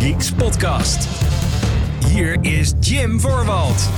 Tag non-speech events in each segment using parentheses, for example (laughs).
Geeks podcast. Hier is Jim Voorwald.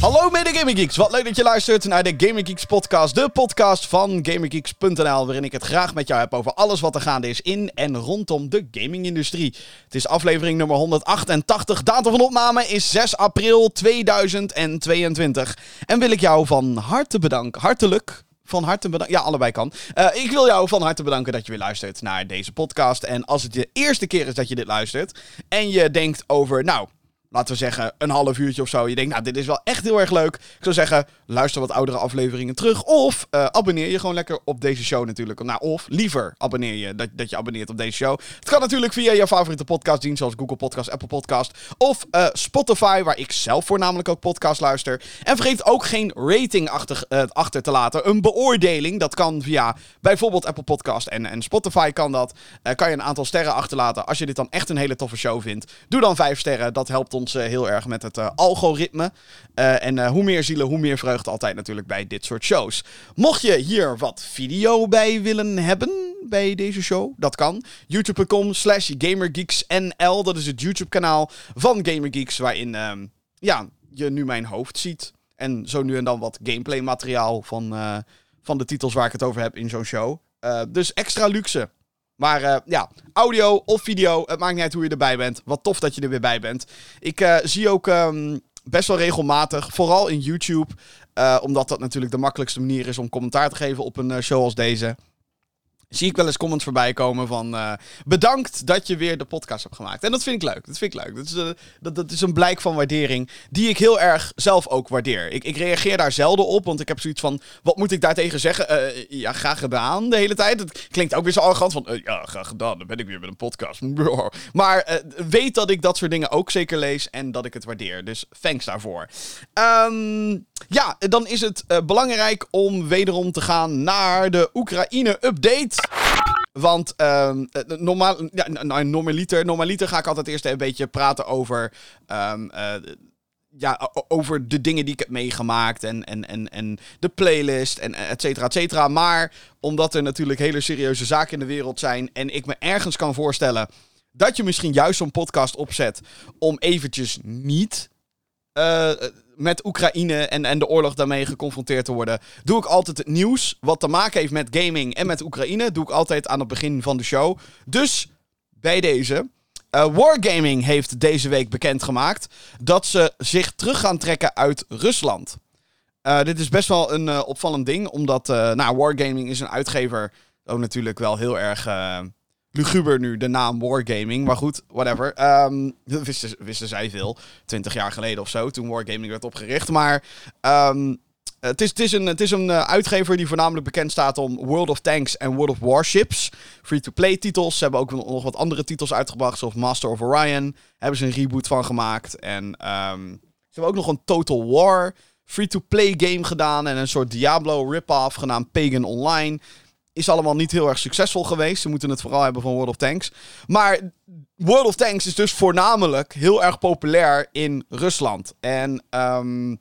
Hallo mede Gaming Geeks, wat leuk dat je luistert naar de Gaming Geeks podcast. De podcast van GamerGeeks.nl waarin ik het graag met jou heb over alles wat er gaande is in en rondom de gamingindustrie. Het is aflevering nummer 188, datum van opname is 6 april 2022. En wil ik jou van harte bedanken, hartelijk van harte bedanken. Ja, allebei kan. Uh, ik wil jou van harte bedanken dat je weer luistert naar deze podcast. En als het de eerste keer is dat je dit luistert en je denkt over, nou, laten we zeggen, een half uurtje of zo. Je denkt, nou, dit is wel echt heel erg leuk. Ik zou zeggen, luister wat oudere afleveringen terug. Of uh, abonneer je gewoon lekker op deze show natuurlijk. Nou, of liever abonneer je, dat, dat je abonneert op deze show. Het kan natuurlijk via je favoriete podcastdienst, zoals Google Podcast, Apple Podcast. Of uh, Spotify, waar ik zelf voornamelijk ook podcast luister. En vergeet ook geen rating achter, uh, achter te laten. Een beoordeling, dat kan via bijvoorbeeld Apple Podcast en, en Spotify kan dat. kan je een aantal sterren achterlaten. Als je dit dan echt een hele toffe show vindt, doe dan vijf sterren. Dat helpt ons ons heel erg met het uh, algoritme. Uh, en hoe meer zielen, hoe meer vreugde altijd natuurlijk bij dit soort shows. Mocht je hier wat video bij willen hebben bij deze show, dat kan. YouTube.com slash GamerGeeksNL, dat is het YouTube kanaal van GamerGeeks, waarin ehm, ja, je nu mijn hoofd ziet. En zo nu en dan wat gameplay materiaal van, van de titels waar ik het over heb in zo'n show. dus extra luxe. Maar uh, ja, audio of video, het maakt niet uit hoe je erbij bent. Wat tof dat je er weer bij bent. Ik uh, zie ook um, best wel regelmatig, vooral in YouTube, uh, omdat dat natuurlijk de makkelijkste manier is om commentaar te geven op een show als deze zie ik wel eens comments voorbij komen van... Uh, bedankt dat je weer de podcast hebt gemaakt. En dat vind ik leuk. Dat vind ik leuk. Dat is, uh, dat, dat is een blijk van waardering die ik heel erg zelf ook waardeer. Ik, ik reageer daar zelden op, want ik heb zoiets van... Wat moet ik daartegen zeggen? Uh, ja, graag gedaan de hele tijd. Het klinkt ook weer zo arrogant van... ja, graag gedaan. Dan ben ik weer met een podcast. (laughs) maar weet dat ik dat soort dingen ook zeker lees en dat ik het waardeer. Dus thanks daarvoor. Um, ja, dan is het belangrijk om wederom te gaan naar de Oekraïne-update. Want um, normaal, ja, nou, normaliter, ga ik altijd eerst een beetje praten over, um, uh, ja, over de dingen die ik heb meegemaakt en, en, en, en de playlist en et cetera, et cetera. Maar omdat er natuurlijk hele serieuze zaken in de wereld zijn en ik me ergens kan voorstellen dat je misschien juist zo'n podcast opzet om eventjes niet... met Oekraïne en, en de oorlog daarmee geconfronteerd te worden, doe ik altijd het nieuws wat te maken heeft met gaming en met Oekraïne. Doe ik altijd aan het begin van de show. Dus bij deze. Uh, Wargaming heeft deze week bekendgemaakt dat ze zich terug gaan trekken uit Rusland. Uh, dit is best wel een uh, opvallend ding, omdat nou, Wargaming is een uitgever. Ook natuurlijk wel heel erg luguber nu, de naam Wargaming. Maar goed, whatever. Um, wisten, zij veel. Twintig jaar geleden of zo, toen Wargaming werd opgericht. Maar um, het, is, het, is een, het is een uh, uitgever die voornamelijk bekend staat om World of Tanks en World of Warships. Free-to-play titels. Ze hebben ook nog wat andere titels uitgebracht, zoals Master of Orion. Hebben ze een reboot van gemaakt. En um, ze hebben ook nog een Total War free-to-play game gedaan. En een soort Diablo rip-off genaamd Pagan Online is allemaal niet heel erg succesvol geweest. Ze moeten het vooral hebben van World of Tanks. Maar World of Tanks is dus voornamelijk heel erg populair in Rusland. En um,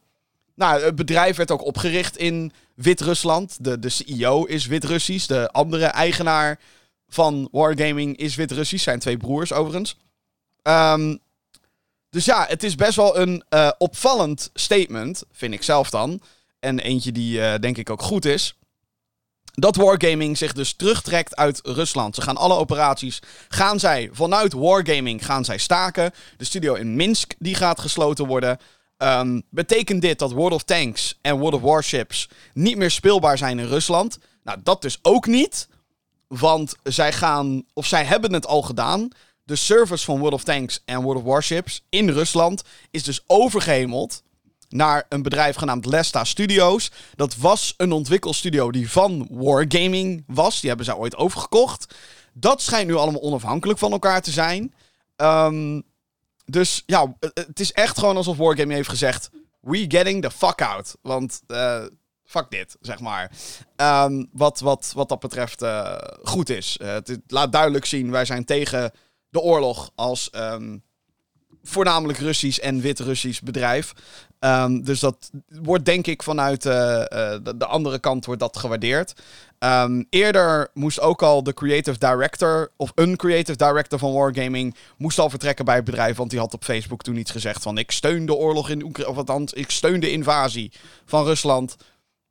nou, het bedrijf werd ook opgericht in Wit-Rusland. De, de CEO is Wit-Russisch. De andere eigenaar van Wargaming is Wit-Russisch. Zijn twee broers overigens. Um, dus ja, het is best wel een uh, opvallend statement, vind ik zelf dan. En eentje die uh, denk ik ook goed is dat Wargaming zich dus terugtrekt uit Rusland. Ze gaan alle operaties, gaan zij vanuit Wargaming gaan zij staken. De studio in Minsk die gaat gesloten worden. Um, betekent dit dat World of Tanks en World of Warships niet meer speelbaar zijn in Rusland? Nou, dat dus ook niet. Want zij gaan, of zij hebben het al gedaan. De servers van World of Tanks en World of Warships in Rusland is dus overgehemeld naar een bedrijf genaamd Lesta Studios. Dat was een ontwikkelstudio die van Wargaming was. Die hebben ze ooit overgekocht. Dat schijnt nu allemaal onafhankelijk van elkaar te zijn. Um, dus ja, het is echt gewoon alsof Wargaming heeft gezegd: We getting the fuck out. Want uh, fuck dit, zeg maar. Um, wat, wat, wat dat betreft uh, goed is. Uh, het laat duidelijk zien: wij zijn tegen de oorlog als. Um, voornamelijk Russisch en wit-Russisch bedrijf. Ehm, dus dat wordt denk ik vanuit eh, eh, de, de andere kant wordt dat gewaardeerd. Ehm, eerder moest ook al de creative director, of een creative director van Wargaming, moest al vertrekken bij het bedrijf. Want die had op Facebook toen iets gezegd van ik steun de oorlog in Oekraïne, of althans, ik steun de invasie van Rusland.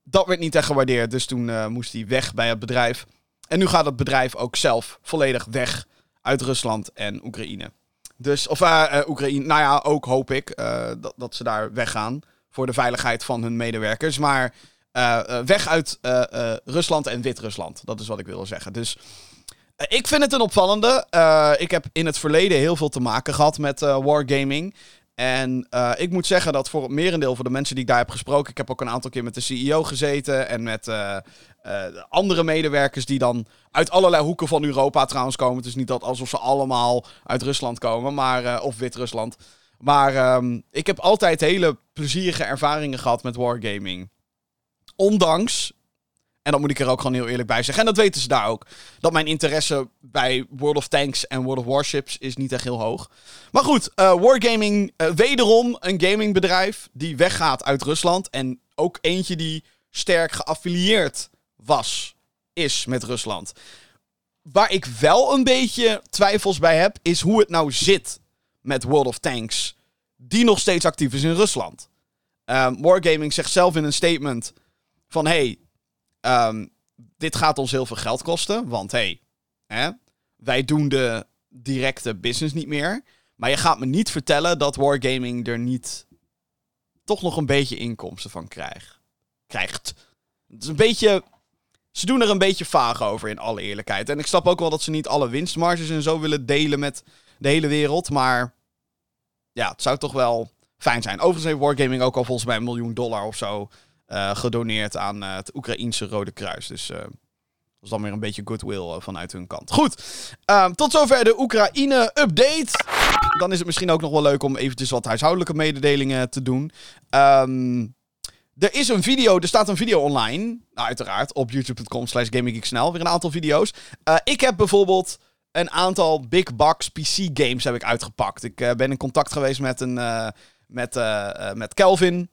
Dat werd niet echt gewaardeerd, dus toen eh, moest hij weg bij het bedrijf. En nu gaat het bedrijf ook zelf volledig weg uit Rusland en Oekraïne. Dus, of uh, Oekraïne, nou ja, ook hoop ik dat, dat ze daar weggaan voor de veiligheid van hun medewerkers. Maar uh, weg uit uh, Rusland en Wit-Rusland. Dat is wat ik wil zeggen. Dus ik vind het een opvallende. ik heb in het verleden heel veel te maken gehad met wargaming. En ik moet zeggen dat voor het merendeel van de mensen die ik daar heb gesproken... Ik heb ook een aantal keer met de CEO gezeten en met andere medewerkers die dan uit allerlei hoeken van Europa trouwens komen. Het is niet dat alsof ze allemaal uit Rusland komen, maar, of Wit-Rusland. Maar um, ik heb altijd hele plezierige ervaringen gehad met wargaming. Ondanks, en dat moet ik er ook gewoon heel eerlijk bij zeggen, en dat weten ze daar ook, dat mijn interesse bij World of Tanks en World of Warships is niet echt heel hoog. Maar goed, uh, Wargaming, wederom een gamingbedrijf die weggaat uit Rusland. En ook eentje die sterk geaffilieerd was, is met Rusland. Waar ik wel een beetje twijfels bij heb, is hoe het nou zit met World of Tanks, die nog steeds actief is in Rusland. Um, Wargaming zegt zelf in een statement van hey, um, dit gaat ons heel veel geld kosten. Want hey, hè, wij doen de directe business niet meer. Maar je gaat me niet vertellen dat Wargaming er niet toch nog een beetje inkomsten van krijgt. krijgt. Het is een beetje. Ze doen er een beetje vaag over, in alle eerlijkheid. En ik snap ook wel dat ze niet alle winstmarges en zo willen delen met de hele wereld. Maar ja, het zou toch wel fijn zijn. Overigens heeft Wargaming ook al volgens mij een miljoen dollar of zo uh, gedoneerd aan uh, het Oekraïense Rode Kruis. Dus uh, dat is dan weer een beetje goodwill vanuit hun kant. Goed, um, tot zover de Oekraïne-update. Dan is het misschien ook nog wel leuk om eventjes wat huishoudelijke mededelingen te doen. Um, er is een video, er staat een video online, nou, uiteraard, op youtube.com slash. Weer een aantal video's. ik heb bijvoorbeeld een aantal big box PC games heb ik uitgepakt. Ik ben in contact geweest met, een, met, met Kelvin.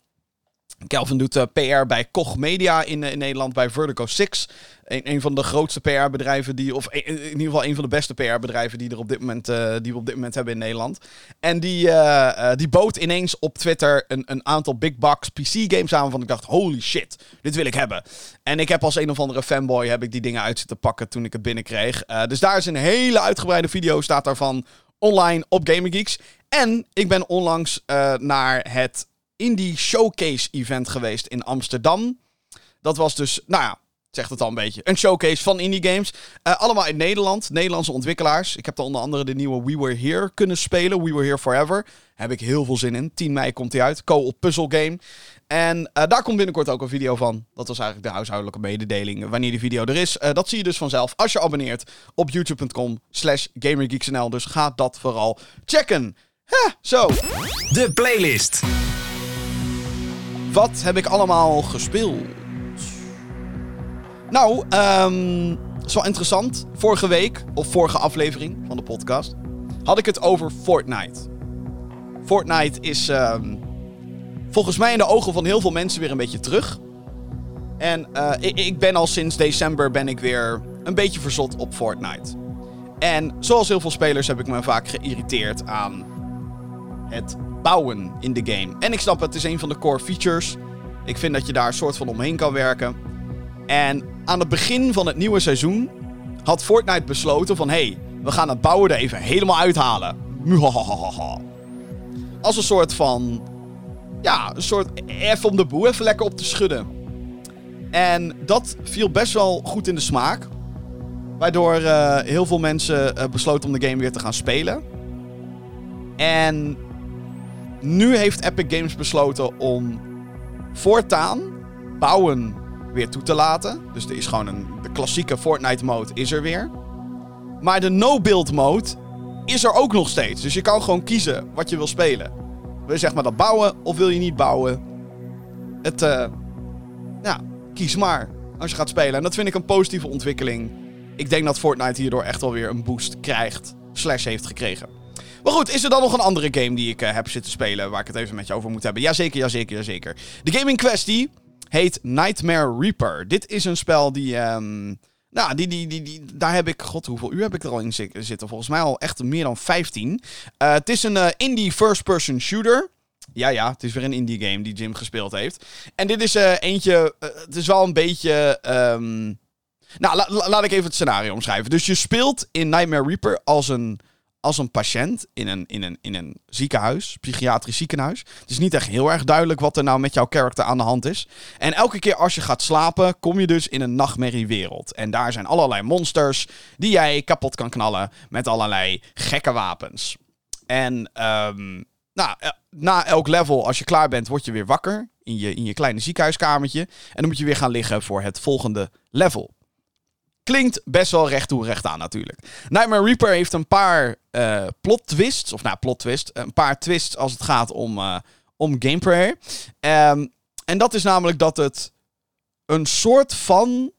Kelvin doet uh, PR bij Koch Media in, uh, in Nederland, bij Vertigo 6. Een, een van de grootste PR-bedrijven die, of in ieder geval een van de beste PR-bedrijven die, er op dit moment, uh, die we op dit moment hebben in Nederland. En die, die bood ineens op Twitter een, een aantal big box PC-games aan. Van ik dacht, holy shit, dit wil ik hebben. En ik heb als een of andere fanboy heb ik die dingen uit zitten pakken toen ik het binnenkreeg. dus daar is een hele uitgebreide video, staat daarvan online op Gaming Geeks. En ik ben onlangs naar het Indie Showcase event geweest in Amsterdam. Dat was dus, nou ja, zegt het al een beetje. Een showcase van indie games. Uh, allemaal in Nederland. Nederlandse ontwikkelaars. Ik heb daar onder andere de nieuwe We Were Here kunnen spelen. We Were Here Forever. Heb ik heel veel zin in. 10 mei komt hij uit. Co-op puzzle game. En uh, daar komt binnenkort ook een video van. Dat was eigenlijk de huishoudelijke mededeling. Wanneer die video er is. Uh, dat zie je dus vanzelf als je abonneert op youtube.com slash gamergeeksnl. Dus ga dat vooral checken. Zo. De playlist. Wat heb ik allemaal gespeeld? Nou, um, is wel interessant. Vorige week, of vorige aflevering van de podcast, had ik het over Fortnite. Fortnite is um, volgens mij in de ogen van heel veel mensen weer een beetje terug. En uh, ik, ik ben al sinds december ben ik weer een beetje verzot op Fortnite. En zoals heel veel spelers heb ik me vaak geïrriteerd aan het bouwen in de game. En ik snap het, is een van de core features. Ik vind dat je daar een soort van omheen kan werken. En aan het begin van het nieuwe seizoen had Fortnite besloten van... hey, we gaan het bouwen er even helemaal uithalen. Als een soort van... Ja, een soort even om de boel even lekker op te schudden. En dat viel best wel goed in de smaak. Waardoor uh, heel veel mensen uh, besloten om de game weer te gaan spelen. En nu heeft Epic Games besloten om voortaan bouwen weer toe te laten. Dus er is gewoon een de klassieke Fortnite mode is er weer. Maar de no-build mode is er ook nog steeds. Dus je kan gewoon kiezen wat je wil spelen. Wil je zeg maar dat bouwen of wil je niet bouwen? Het, uh, ja, kies maar als je gaat spelen. En dat vind ik een positieve ontwikkeling. Ik denk dat Fortnite hierdoor echt wel weer een boost krijgt. Slash heeft gekregen. Maar goed, is er dan nog een andere game die ik eh, heb zitten spelen waar ik het even met je over moet hebben? Jazeker, jazeker, jazeker. De game in kwestie heet Nightmare Reaper. Dit is een spel die... ehm, nou, die, die, die, die, daar heb ik... God, hoeveel uur heb ik er al in zi- zitten? Volgens mij al echt meer dan 15. Eh, het is een eh, indie first-person shooter. Ja, ja, het is weer een indie game die Jim gespeeld heeft. En dit is eentje... het is wel een beetje... ehm, nou, la- la- laat ik even het scenario omschrijven. Dus je speelt in Nightmare Reaper als een, als een patiënt in een, in, een, in een ziekenhuis, psychiatrisch ziekenhuis. Het is niet echt heel erg duidelijk wat er nou met jouw karakter aan de hand is. En elke keer als je gaat slapen, kom je dus in een nachtmerriewereld. En daar zijn allerlei monsters die jij kapot kan knallen met allerlei gekke wapens. En ehm, nou, eh, na elk level, als je klaar bent, word je weer wakker in je, in je kleine ziekenhuiskamertje. En dan moet je weer gaan liggen voor het volgende level. Klinkt best wel recht toe recht aan natuurlijk. Nightmare Reaper heeft een paar eh plot twists. Of nou, plot twist. Een paar twists als het gaat om, eh, om gameplay. Ehm, en dat is namelijk dat het een soort van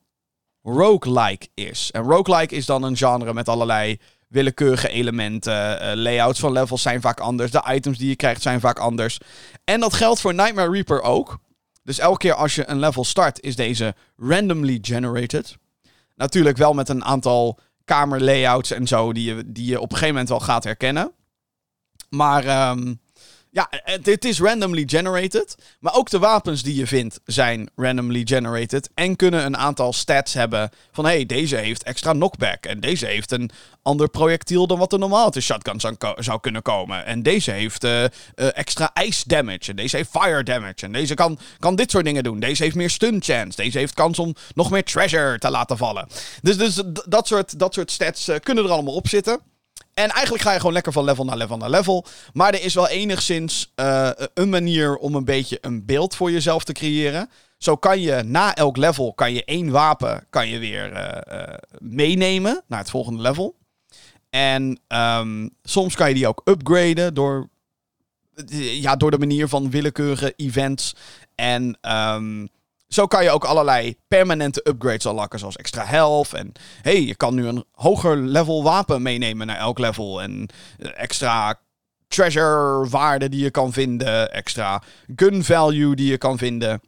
roguelike is. En roguelike is dan een genre met allerlei willekeurige elementen. eh, layouts van levels zijn vaak anders. De items die je krijgt zijn vaak anders. En dat geldt voor Nightmare Reaper ook. Dus elke keer als je een level start, is deze randomly generated. Natuurlijk wel met een aantal kamerlayouts en zo, die je, die je op een gegeven moment wel gaat herkennen. Maar ehm, ja, het, het is randomly generated. Maar ook de wapens die je vindt zijn randomly generated. En kunnen een aantal stats hebben van... hé, hey, deze heeft extra knockback. En deze heeft een ander projectiel dan wat er normaal de shotgun zou, kunnen komen. En deze heeft eh, eh, extra ice damage. En deze heeft fire damage. En deze kan, kan dit soort dingen doen. Deze heeft meer stun chance. Deze heeft kans om nog meer treasure te laten vallen. Dus, dus dat, soort, dat soort stats eh, kunnen er allemaal op zitten. En eigenlijk ga je gewoon lekker van level naar level naar level. Maar er is wel enigszins eh, een manier om een beetje een beeld voor jezelf te creëren. Zo kan je na elk level kan je één wapen kan je weer eh, eh, meenemen naar het volgende level. En ehm, soms kan je die ook upgraden door, ja, door de manier van willekeurige events. En ehm, zo kan je ook allerlei permanente upgrades unlocken, zoals extra health. En hey, je kan nu een hoger level wapen meenemen naar elk level. En eh, extra treasure waarde die je kan vinden. Extra gun value die je kan vinden.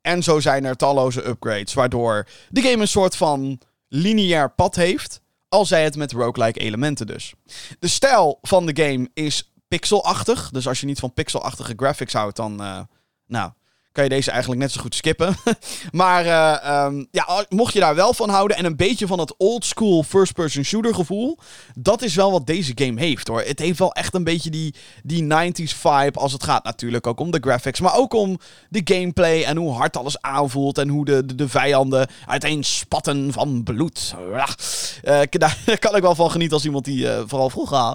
En zo zijn er talloze upgrades, waardoor de game een soort van lineair pad heeft. Al zij het met roguelike elementen dus. De stijl van de game is pixelachtig. Dus als je niet van pixelachtige graphics houdt, dan... eh, nou, kan je deze eigenlijk net zo goed skippen. (laughs) maar eh, ehm, ja, mocht je daar wel van houden en een beetje van het old school first-person shooter gevoel, dat is wel wat deze game heeft hoor. Het heeft wel echt een beetje die, die 90s vibe als het gaat natuurlijk ook om de graphics, maar ook om de gameplay en hoe hard alles aanvoelt en hoe de, de, de vijanden uiteen spatten van bloed. Eh, (laughs) daar kan ik wel van genieten als iemand die eh, vooral vroeger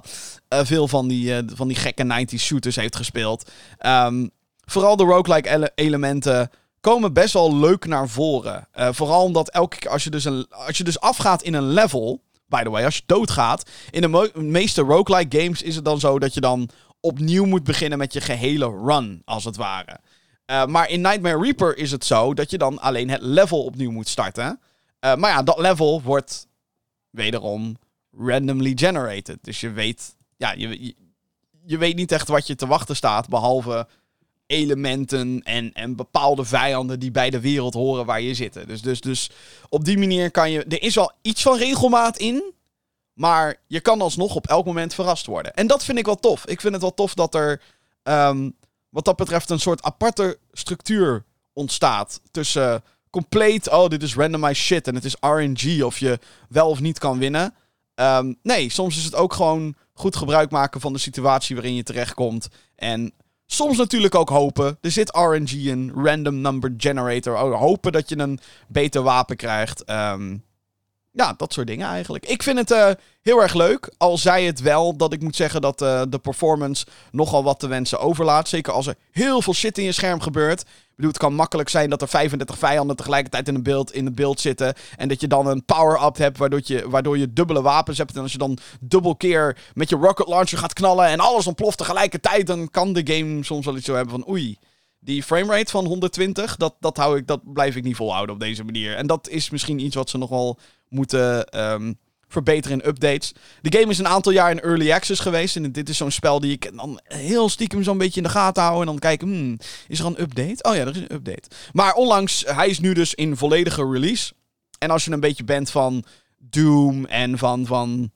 veel van die, van die gekke 90s shooters heeft gespeeld. Ehm, vooral de roguelike ele- elementen komen best wel leuk naar voren. Eh, vooral omdat elke keer als je, dus een, als je dus afgaat in een level... By the way, als je doodgaat... In de meeste roguelike games is het dan zo dat je dan opnieuw moet beginnen met je gehele run, als het ware. Eh, maar in Nightmare Reaper is het zo dat je dan alleen het level opnieuw moet starten. Eh, maar ja, dat level wordt wederom randomly generated. Dus je weet, ja, je, je weet niet echt wat je te wachten staat, behalve elementen en, en bepaalde vijanden die bij de wereld horen waar je zit. Dus, dus, dus op die manier kan je. Er is wel iets van regelmaat in. Maar je kan alsnog op elk moment verrast worden. En dat vind ik wel tof. Ik vind het wel tof dat er. ehm, wat dat betreft een soort aparte structuur ontstaat. Tussen compleet. Oh, dit is randomized shit. En het is RNG of je wel of niet kan winnen. Ehm, nee, soms is het ook gewoon goed gebruik maken van de situatie waarin je terechtkomt. En soms natuurlijk ook hopen. Er zit RNG in, random number generator. Oh, hopen dat je een beter wapen krijgt. Ehm, ja, dat soort dingen eigenlijk. Ik vind het eh, heel erg leuk. Al zei het wel dat ik moet zeggen dat eh, de performance nogal wat te wensen overlaat. Zeker als er heel veel shit in je scherm gebeurt. Ik bedoel, het kan makkelijk zijn dat er 35 vijanden tegelijkertijd in, een beeld, in het beeld zitten. En dat je dan een power-up hebt waardoor je, waardoor je dubbele wapens hebt. En als je dan dubbel keer met je rocket launcher gaat knallen en alles ontploft tegelijkertijd. Dan kan de game soms wel iets zo hebben van oei. Die framerate van 120, dat, dat, hou ik, dat blijf ik niet volhouden op deze manier. En dat is misschien iets wat ze nog wel moeten, ehm, verbeteren in updates. De game is een aantal jaar in early access geweest. En dit is zo'n spel die ik dan heel stiekem zo'n beetje in de gaten hou. En dan kijken, hmm, is er een update? Oh ja, er is een update. Maar onlangs, hij is nu dus in volledige release. En als je een beetje bent van Doom en van, van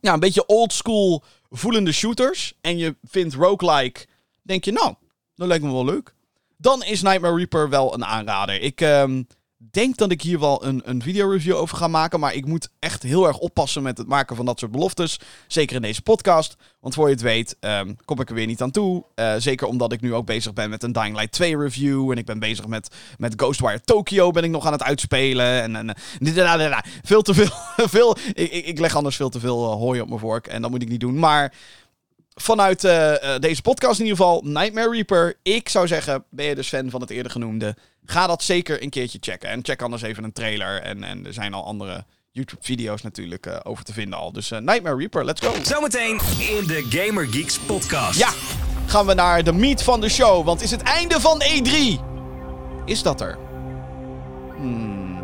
ja, een beetje old school voelende shooters. En je vindt roguelike, denk je, nou, dat lijkt me wel leuk. Dan is Nightmare Reaper wel een aanrader. Ik... Um, denk dat ik hier wel een, een video-review over ga maken. Maar ik moet echt heel erg oppassen met het maken van dat soort beloftes. Zeker in deze podcast. Want voor je het weet, um, kom ik er weer niet aan toe. Uh, zeker omdat ik nu ook bezig ben met een Dying Light 2 review. En ik ben bezig met, met Ghostwire Tokyo ben ik nog aan het uitspelen. En, en uh, veel te veel. (laughs) veel ik, ik, leg anders veel te veel uh, hooi op mijn vork. En dat moet ik niet doen. Maar vanuit uh, deze podcast in ieder geval, Nightmare Reaper. Ik zou zeggen, ben je dus fan van het eerder genoemde? Ga dat zeker een keertje checken. En check anders even een trailer. En, en er zijn al andere YouTube-video's natuurlijk uh, over te vinden al. Dus Nightmare Reaper, let's go. Zometeen in de Gamer Geeks podcast. Ja, gaan we naar de meat van de show. Want is het einde van E3. Is dat er? Hmm.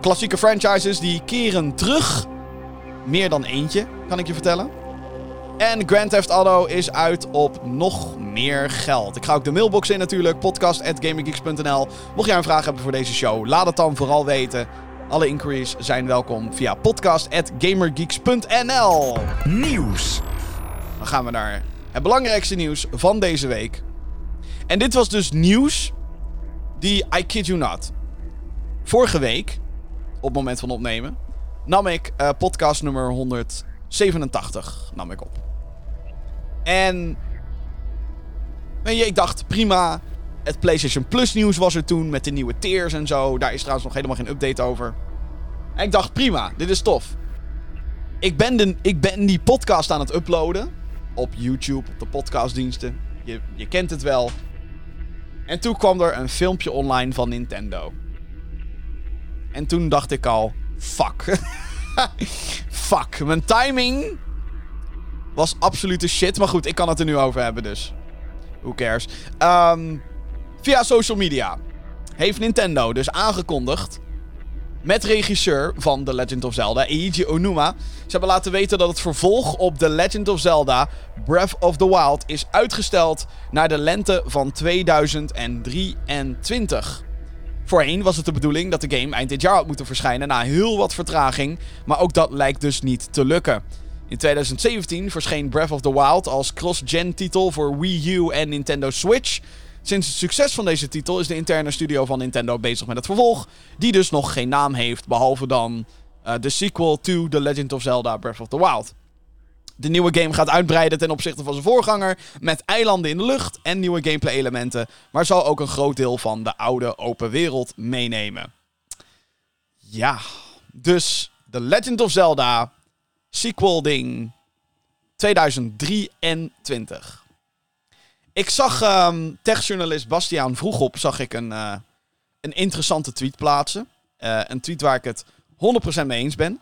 Klassieke franchises die keren terug. Meer dan eentje, kan ik je vertellen. En Grand Theft Auto is uit op nog meer geld. Ik ga ook de mailbox in natuurlijk, podcast.gaminggeeks.nl. Mocht jij een vraag hebben voor deze show, laat het dan vooral weten. Alle inquiries zijn welkom via podcast.gamergeeks.nl. Nieuws. Dan gaan we naar het belangrijkste nieuws van deze week. En dit was dus nieuws die, I kid you not, vorige week, op het moment van opnemen, nam ik uh, podcast nummer 187 nam ik op. En. Weet je, ik dacht prima. Het PlayStation Plus nieuws was er toen met de nieuwe tiers en zo. Daar is trouwens nog helemaal geen update over. En ik dacht prima, dit is tof. Ik ben, de, ik ben die podcast aan het uploaden. Op YouTube, op de podcastdiensten. Je, je kent het wel. En toen kwam er een filmpje online van Nintendo. En toen dacht ik al: fuck. (laughs) fuck. Mijn timing was absolute shit. Maar goed, ik kan het er nu over hebben, dus. Who cares? Um, via social media heeft Nintendo dus aangekondigd. Met regisseur van The Legend of Zelda, Eiji Onuma. Ze hebben laten weten dat het vervolg op The Legend of Zelda Breath of the Wild is uitgesteld naar de lente van 2023. Voorheen was het de bedoeling dat de game eind dit jaar had moeten verschijnen na heel wat vertraging. Maar ook dat lijkt dus niet te lukken. In 2017 verscheen Breath of the Wild als cross-gen titel voor Wii U en Nintendo Switch. Sinds het succes van deze titel is de interne studio van Nintendo bezig met het vervolg, die dus nog geen naam heeft, behalve dan uh, de sequel to The Legend of Zelda Breath of the Wild. De nieuwe game gaat uitbreiden ten opzichte van zijn voorganger, met eilanden in de lucht en nieuwe gameplay elementen, maar zal ook een groot deel van de oude open wereld meenemen. Ja, dus The Legend of Zelda sequel ding 2023. Ik zag um, techjournalist Bastiaan Vroegop zag ik een, uh, een interessante tweet plaatsen. Uh, een tweet waar ik het 100% mee eens ben.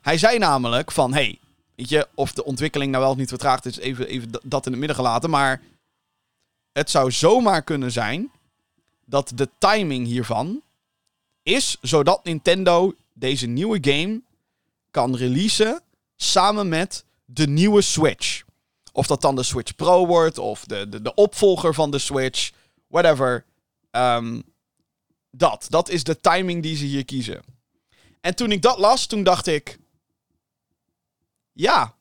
Hij zei namelijk van, hey, weet je, of de ontwikkeling nou wel of niet vertraagd is, even, even dat in het midden gelaten. Maar het zou zomaar kunnen zijn dat de timing hiervan is zodat Nintendo deze nieuwe game kan releasen samen met de nieuwe Switch. Of dat dan de Switch Pro wordt, of de, de, de opvolger van de Switch, whatever. Um, dat. Dat is de timing die ze hier kiezen. En toen ik dat las, toen dacht ik. Ja.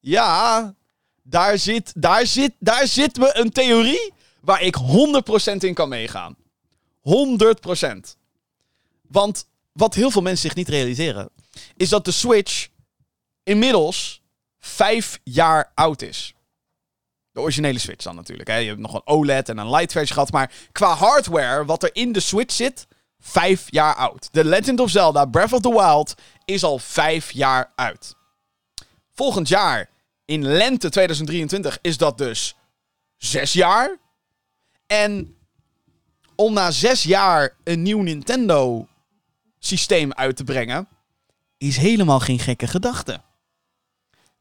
Ja. Daar zit, daar zit, daar zit me een theorie waar ik 100% in kan meegaan. 100%. Want wat heel veel mensen zich niet realiseren, is dat de Switch inmiddels vijf jaar oud is. De originele Switch dan natuurlijk. Hè. Je hebt nog een OLED en een light versie gehad. Maar qua hardware, wat er in de Switch zit, vijf jaar oud. The Legend of Zelda Breath of the Wild is al vijf jaar uit. Volgend jaar, in lente 2023, is dat dus zes jaar. En om na zes jaar een nieuw Nintendo systeem uit te brengen, is helemaal geen gekke gedachte.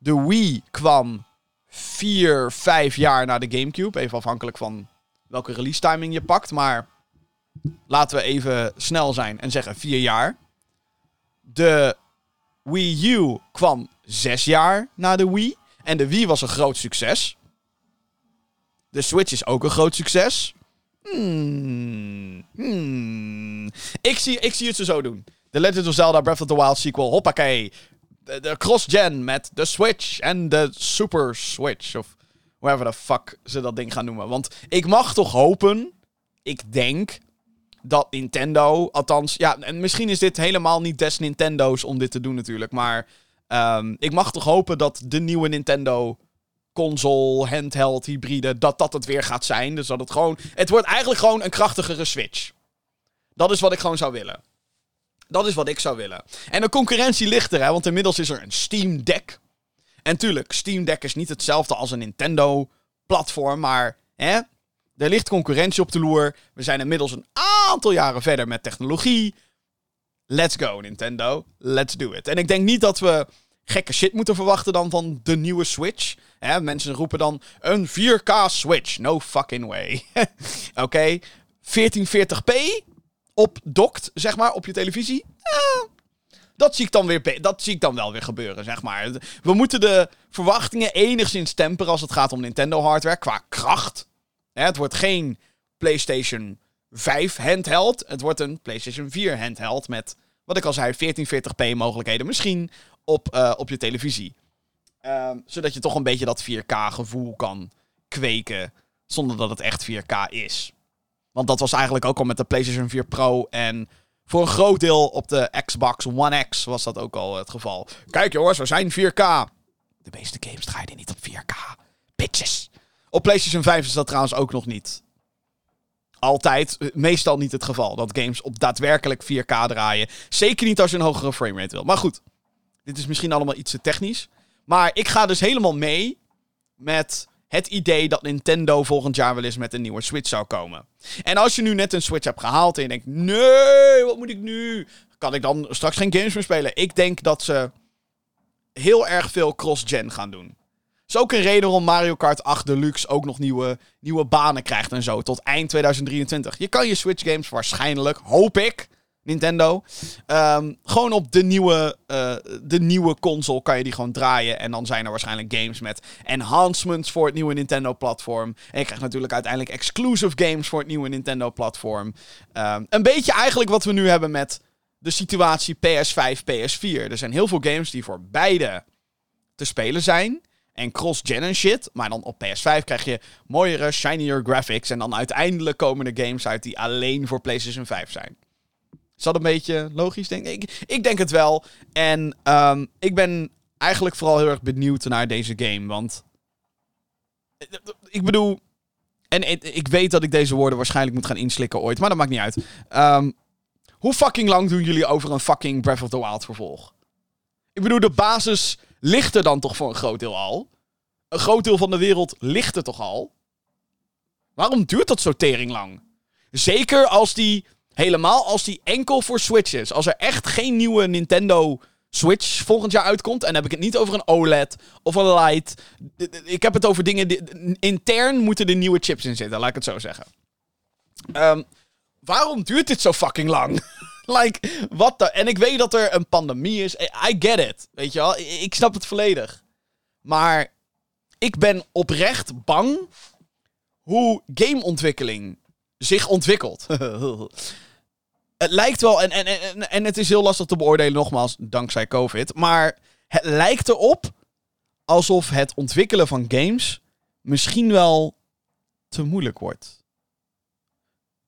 De Wii kwam vier, vijf jaar na de GameCube. Even afhankelijk van welke release timing je pakt. Maar laten we even snel zijn en zeggen vier jaar. De Wii U kwam zes jaar na de Wii. En de Wii was een groot succes. De Switch is ook een groot succes. Hmm. Hmm. Ik, zie, ik zie het ze zo doen. The Legend of Zelda Breath of the Wild sequel. Hoppakee. De, cross-gen met de Switch en de Super Switch. Of whatever the fuck ze dat ding gaan noemen. Want ik mag toch hopen, ik denk, dat Nintendo, althans, ja, en misschien is dit helemaal niet des Nintendo's om dit te doen natuurlijk. Maar um, ik mag toch hopen dat de nieuwe Nintendo console, handheld, hybride, dat dat het weer gaat zijn. Dus dat het gewoon, het wordt eigenlijk gewoon een krachtigere Switch. Dat is wat ik gewoon zou willen. Dat is wat ik zou willen. En de concurrentie ligt er, hè, want inmiddels is er een Steam Deck. En tuurlijk, Steam Deck is niet hetzelfde als een Nintendo-platform, maar hè, er ligt concurrentie op de loer. We zijn inmiddels een aantal jaren verder met technologie. Let's go, Nintendo. Let's do it. En ik denk niet dat we gekke shit moeten verwachten dan van de nieuwe Switch. Hè, mensen roepen dan een 4K Switch. No fucking way. (laughs) Oké, 1440p op dokt, zeg maar, op je televisie. Eh, dat zie, ik dan weer, dat zie ik dan wel weer gebeuren, zeg maar. We moeten de verwachtingen enigszins temperen als het gaat om Nintendo hardware qua kracht. Het wordt geen PlayStation 5 handheld. Het wordt een PlayStation 4 handheld met, wat ik al zei, 1440p mogelijkheden. Misschien op, uh, op je televisie. Uh, zodat je toch een beetje dat 4K gevoel kan kweken. Zonder dat het echt 4K is. Want dat was eigenlijk ook al met de PlayStation 4 Pro. En voor een groot deel op de Xbox One X was dat ook al het geval. Kijk jongens, we zijn 4K. De meeste games draaien niet op 4K. Bitches. Op PlayStation 5 is dat trouwens ook nog niet. Altijd, meestal niet het geval. Dat games op daadwerkelijk 4K draaien. Zeker niet als je een hogere framerate wil. Maar goed, dit is misschien allemaal iets te technisch. Maar ik ga dus helemaal mee met het idee dat Nintendo volgend jaar wel eens met een nieuwe Switch zou komen. En als je nu net een Switch hebt gehaald en je denkt: nee, wat moet ik nu? Kan ik dan straks geen games meer spelen? Ik denk dat ze heel erg veel cross-gen gaan doen. Is ook een reden waarom Mario Kart 8 Deluxe ook nog nieuwe, nieuwe banen krijgt en zo. Tot eind 2023. Je kan je Switch games waarschijnlijk, hoop ik, Nintendo. Um, gewoon op de nieuwe, uh, de nieuwe console kan je die gewoon draaien. En dan zijn er waarschijnlijk games met enhancements voor het nieuwe Nintendo-platform. En je krijgt natuurlijk uiteindelijk exclusive games voor het nieuwe Nintendo-platform. Um, een beetje eigenlijk wat we nu hebben met de situatie PS5, PS4. Er zijn heel veel games die voor beide te spelen zijn. En cross-gen en shit. Maar dan op PS5 krijg je mooiere, shinier graphics. En dan uiteindelijk komen er games uit die alleen voor PlayStation 5 zijn. Is dat een beetje logisch, denk ik? Ik denk het wel. En um, ik ben eigenlijk vooral heel erg benieuwd naar deze game. Want. Ik bedoel. En ik weet dat ik deze woorden waarschijnlijk moet gaan inslikken ooit. Maar dat maakt niet uit. Um, hoe fucking lang doen jullie over een fucking Breath of the Wild vervolg? Ik bedoel, de basis ligt er dan toch voor een groot deel al? Een groot deel van de wereld ligt er toch al? Waarom duurt dat zo tering lang? Zeker als die Helemaal als die enkel voor Switch is. Als er echt geen nieuwe Nintendo Switch volgend jaar uitkomt. En dan heb ik het niet over een OLED of een Lite. Ik heb het over dingen. Intern moeten er nieuwe chips in zitten, laat ik het zo zeggen. Um, waarom duurt dit zo fucking lang? (laughs) like, wat de... En ik weet dat er een pandemie is. I get it. Weet je wel? Ik snap het volledig. Maar ik ben oprecht bang hoe gameontwikkeling zich ontwikkelt. (laughs) het lijkt wel, en, en, en, en het is heel lastig te beoordelen, nogmaals, dankzij COVID. Maar het lijkt erop alsof het ontwikkelen van games misschien wel te moeilijk wordt.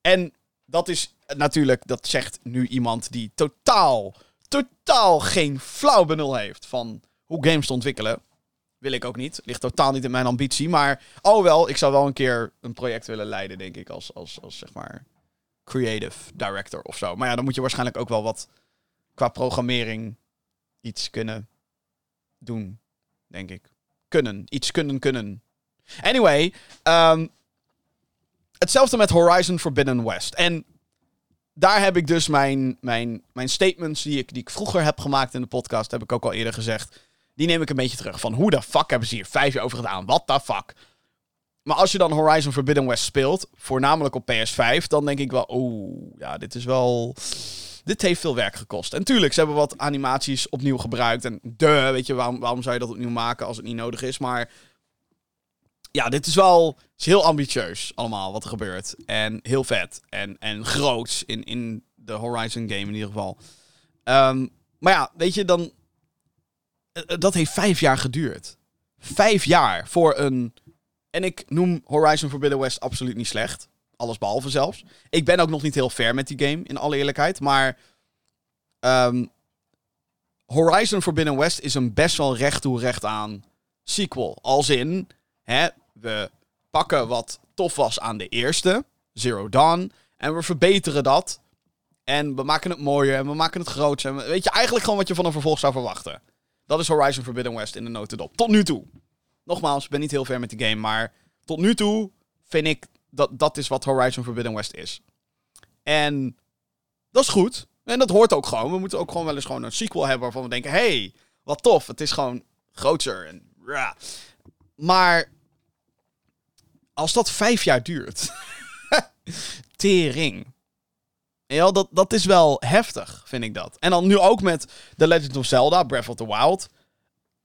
En dat is natuurlijk, dat zegt nu iemand die totaal, totaal geen flauw benul heeft van hoe games te ontwikkelen. Wil ik ook niet. Ligt totaal niet in mijn ambitie. Maar, oh wel, ik zou wel een keer een project willen leiden, denk ik. Als, als, als zeg maar creative director of zo. Maar ja, dan moet je waarschijnlijk ook wel wat qua programmering iets kunnen doen, denk ik. Kunnen. Iets kunnen kunnen. Anyway, um, hetzelfde met Horizon Forbidden West. En daar heb ik dus mijn, mijn, mijn statements die ik, die ik vroeger heb gemaakt in de podcast, heb ik ook al eerder gezegd die neem ik een beetje terug. Van hoe de fuck hebben ze hier vijf jaar over gedaan? What the fuck? Maar als je dan Horizon Forbidden West speelt, voornamelijk op PS5, dan denk ik wel, oeh, ja, dit is wel. dit heeft veel werk gekost. En tuurlijk, ze hebben wat animaties opnieuw gebruikt. En de, weet je, waarom, waarom zou je dat opnieuw maken als het niet nodig is? Maar ja, dit is wel is heel ambitieus allemaal wat er gebeurt. En heel vet. En, en groots in, in de Horizon game in ieder geval. Ehm, maar ja, weet je, dan... eh, eh, Dat heeft vijf jaar geduurd. Vijf jaar voor een... En ik noem Horizon Forbidden West absoluut niet slecht. Alles behalve zelfs. Ik ben ook nog niet heel ver met die game, in alle eerlijkheid. Maar... ehm, Horizon Forbidden West is een best wel recht toe recht aan sequel. Als in, hè, we pakken wat tof was aan de eerste, Zero Dawn, en we verbeteren dat. En we maken het mooier en we maken het groter. Weet je, eigenlijk gewoon wat je van een vervolg zou verwachten. Dat is Horizon Forbidden West in de notendop. Tot nu toe. Nogmaals, ik ben niet heel ver met die game, maar tot nu toe vind ik dat dat is wat Horizon Forbidden West is. En dat is goed. En dat hoort ook gewoon. We moeten ook gewoon wel eens gewoon een sequel hebben waarvan we denken... hey, wat tof. Het is gewoon groter. En. Maar als dat vijf jaar duurt... (laughs) tering. Ja, dat, dat is wel heftig, vind ik dat. En dan nu ook met The Legend of Zelda, Breath of the Wild.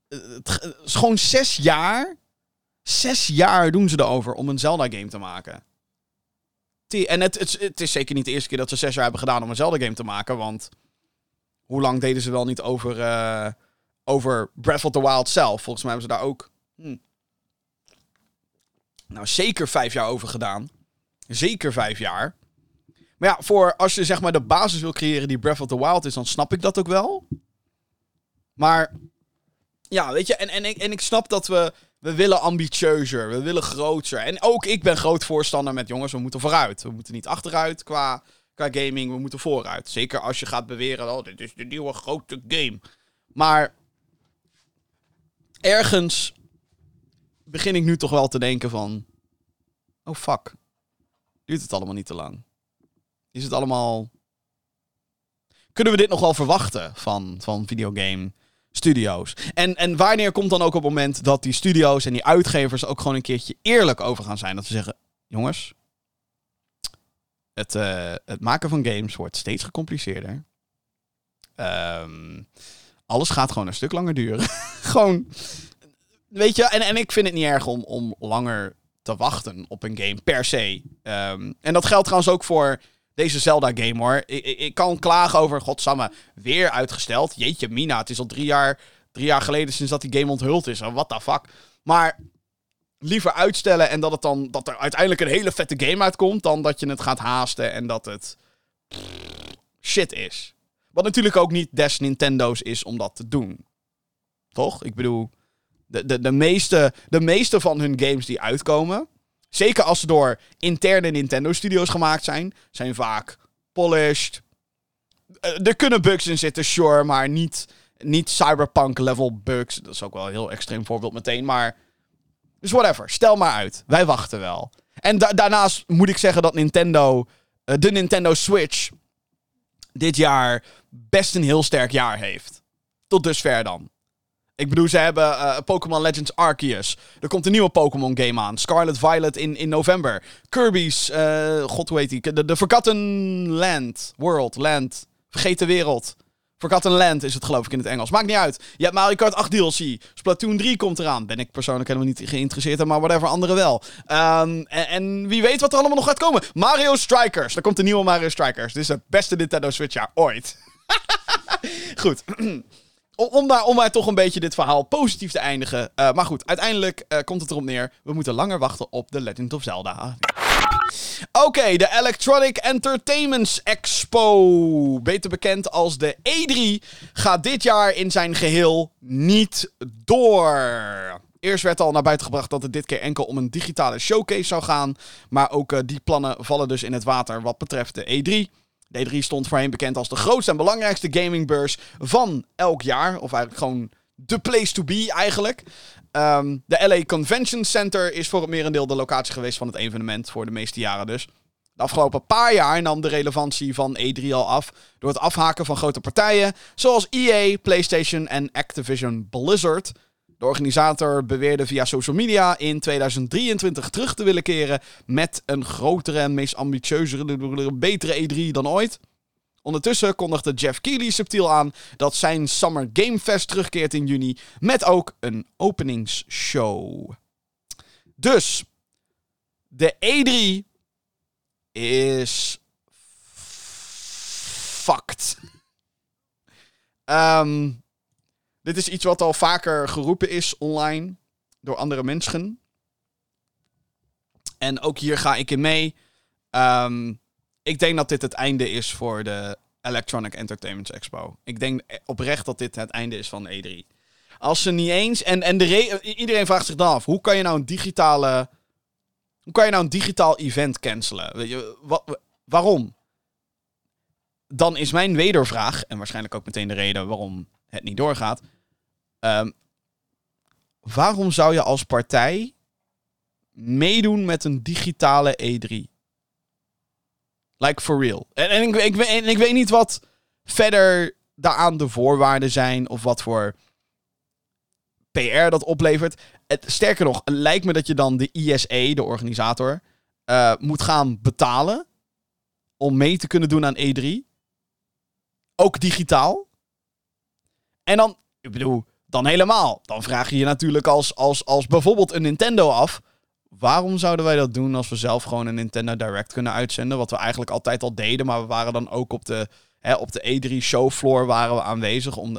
Het is gewoon zes jaar. Zes jaar doen ze erover om een Zelda-game te maken. En het, het, het is zeker niet de eerste keer dat ze zes jaar hebben gedaan om een Zelda-game te maken. Want hoe lang deden ze wel niet over, eh, over Breath of the Wild zelf? Volgens mij hebben ze daar ook... hm, nou, zeker vijf jaar over gedaan. Zeker vijf jaar. Maar ja, voor als je zeg maar de basis wil creëren die Breath of the Wild is, dan snap ik dat ook wel. Maar ja, weet je, en, en, ik, en ik snap dat we, we willen ambitieuzer, we willen groter. En ook ik ben groot voorstander met jongens, we moeten vooruit. We moeten niet achteruit qua, qua gaming, we moeten vooruit. Zeker als je gaat beweren, oh, dit is de nieuwe grote game. Maar ergens begin ik nu toch wel te denken van, oh fuck, duurt het allemaal niet te lang? Is het allemaal. Kunnen we dit nog wel verwachten van, van videogame studio's? En, en wanneer komt dan ook op het moment dat die studio's en die uitgevers ook gewoon een keertje eerlijk over gaan zijn? Dat ze zeggen: jongens, het, eh, het maken van games wordt steeds gecompliceerder. Ehm, alles gaat gewoon een stuk langer duren. (laughs) gewoon. Weet je, en, en ik vind het niet erg om, om langer te wachten op een game per se. Ehm, en dat geldt trouwens ook voor deze Zelda-game hoor. Ik, ik, kan klagen over, godsamme, weer uitgesteld. Jeetje, Mina, het is al drie jaar, drie jaar geleden sinds dat die game onthuld is. What the fuck. Maar liever uitstellen en dat, het dan, dat er uiteindelijk een hele vette game uitkomt... dan dat je het gaat haasten en dat het shit is. Wat natuurlijk ook niet des Nintendo's is om dat te doen. Toch? Ik bedoel, de, de, de, meeste, de meeste van hun games die uitkomen... Zeker als ze door interne Nintendo Studios gemaakt zijn, zijn vaak polished. Eh, er kunnen bugs in zitten, sure, maar niet, niet cyberpunk level bugs. Dat is ook wel een heel extreem voorbeeld meteen, maar... Dus whatever, stel maar uit. Wij wachten wel. En da- daarnaast moet ik zeggen dat Nintendo, eh, de Nintendo Switch, dit jaar best een heel sterk jaar heeft. Tot dusver dan. Ik bedoel, ze hebben eh, Pokémon Legends Arceus. Er komt een nieuwe Pokémon game aan. Scarlet Violet in, in november. Kirby's, eh, god hoe heet de Forgotten Land. World, Land. Vergeten wereld. Forgotten Land is het geloof ik in het Engels. Maakt niet uit. Je hebt Mario Kart 8 DLC. Splatoon 3 komt eraan. Ben ik persoonlijk helemaal niet geïnteresseerd in, maar whatever, anderen wel. Ehm, en, en wie weet wat er allemaal nog gaat komen. Mario Strikers. Er komt een nieuwe Mario Strikers. Dit is het beste Nintendo Switch jaar ooit. (laughs) Goed. (clears throat) Om, daar, om maar toch een beetje dit verhaal positief te eindigen. Eh, maar goed, uiteindelijk eh, komt het erop neer. We moeten langer wachten op The Legend of Zelda. Oké, de Electronic Entertainments Expo, beter bekend als de E3, gaat dit jaar in zijn geheel niet door. Eerst werd al naar buiten gebracht dat het dit keer enkel om een digitale showcase zou gaan. Maar ook eh, die plannen vallen dus in het water wat betreft de E3. De E3 stond voorheen bekend als de grootste en belangrijkste gamingbeurs van elk jaar. Of eigenlijk gewoon de place to be eigenlijk. Ehm, de LA Convention Center is voor het merendeel de locatie geweest van het evenement. Voor de meeste jaren dus. De afgelopen paar jaar nam de relevantie van E3 al af door het afhaken van grote partijen zoals EA, PlayStation en Activision Blizzard. De organisator beweerde via social media in 2023 terug te willen keren met een grotere en meest ambitieuzere, betere E3 dan ooit. Ondertussen kondigde Jeff Keighley subtiel aan dat zijn Summer Game Fest terugkeert in juni met ook een openingsshow. Dus, de E3 is fucked. Ehm, dit is iets wat al vaker geroepen is online door andere mensen. En ook hier ga ik in mee. Ehm, ik denk dat dit het einde is voor de Electronic Entertainment Expo. Ik denk oprecht dat dit het einde is van E3. Als ze niet eens. En, en de iedereen vraagt zich dan af: hoe kan je nou een digitale. Hoe kan je nou een digitaal event cancelen? Weet je, waarom? Dan is mijn wedervraag, en waarschijnlijk ook meteen de reden waarom het niet doorgaat. Ehm, waarom zou je als partij meedoen met een digitale E3? Like for real. En, ik, ik, en ik weet niet wat verder daaraan de voorwaarden zijn of wat voor PR dat oplevert. Het, sterker nog, lijkt me dat je dan de ISE, de organisator, uh, moet gaan betalen om mee te kunnen doen aan E3. Ook digitaal. En dan, ik bedoel, dan helemaal. Dan vraag je je natuurlijk als, als, als bijvoorbeeld een Nintendo af. Waarom zouden wij dat doen als we zelf gewoon een Nintendo Direct kunnen uitzenden? Wat we eigenlijk altijd al deden, maar we waren dan ook op de, hè, op de E3 showfloor waren we aanwezig. Om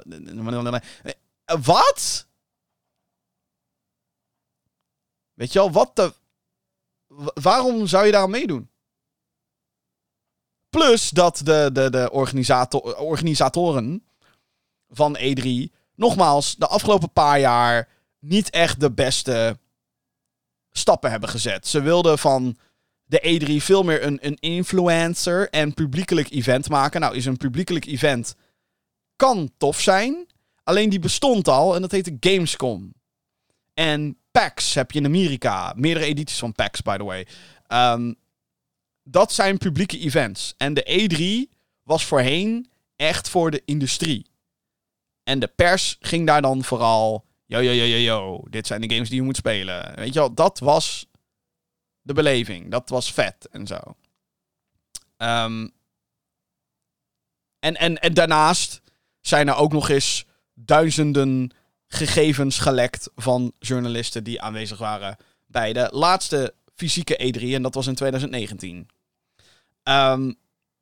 Wat? Weet je al, wat de... Waarom zou je daar meedoen? Plus dat de, de, de organisator, organisatoren van E3, nogmaals, de afgelopen paar jaar niet echt de beste stappen hebben gezet. Ze wilden van de E3 veel meer een, een influencer en publiekelijk event maken. Nou, is een publiekelijk event kan tof zijn. Alleen die bestond al en dat heette Gamescom. En PAX heb je in Amerika. Meerdere edities van PAX, by the way. Um, dat zijn publieke events. En de E3 was voorheen echt voor de industrie. En de pers ging daar dan vooral yo, yo, yo, yo, yo, dit zijn de games die je moet spelen. Weet je wel, dat was de beleving. Dat was vet en zo. Um, en, en, en daarnaast zijn er ook nog eens duizenden gegevens gelekt van journalisten die aanwezig waren bij de laatste fysieke E3 en dat was in 2019. Um, ehm,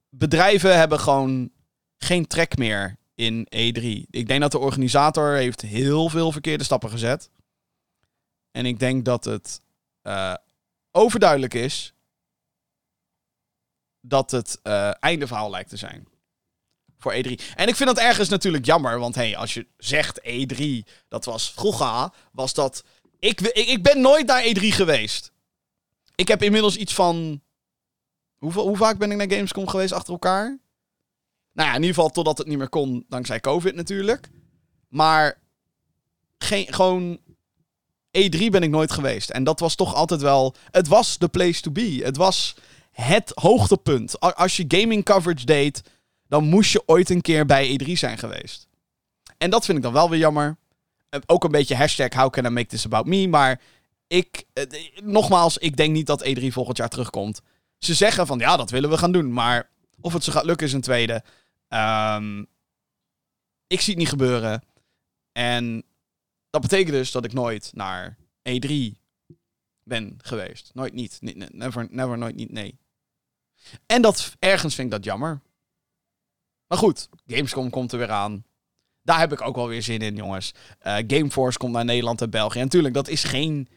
bedrijven hebben gewoon geen trek meer in E3. Ik denk dat de organisator heeft heel veel verkeerde stappen gezet. En ik denk dat het uh, overduidelijk is dat het uh, einde verhaal lijkt te zijn. Voor E3. En ik vind dat ergens natuurlijk jammer. Want hey, als je zegt E3, dat was vroeger, was dat. Ik, ik, ik ben nooit naar E3 geweest. Ik heb inmiddels iets van. Hoeveel, hoe vaak ben ik naar Gamescom geweest achter elkaar? Nou ja, in ieder geval totdat het niet meer kon, dankzij COVID natuurlijk. Maar geen, gewoon E3 ben ik nooit geweest. En dat was toch altijd wel. Het was de place to be. Het was het hoogtepunt. Als je gaming coverage deed, dan moest je ooit een keer bij E3 zijn geweest. En dat vind ik dan wel weer jammer. Eh, ook een beetje hashtag how can I make this about me. Maar ik, eh, nogmaals, ik denk niet dat E3 volgend jaar terugkomt. Ze zeggen van ja, dat willen we gaan doen. Maar of het ze gaat lukken is een tweede. Um, ik zie het niet gebeuren. En dat betekent dus dat ik nooit naar E3 ben geweest. Nooit niet. Never, never, nooit niet, nee. En dat, ergens vind ik dat jammer. Maar goed, Gamescom komt er weer aan. Daar heb ik ook wel weer zin in, jongens. Uh, Gameforce komt naar Nederland en België. En natuurlijk, dat is geen...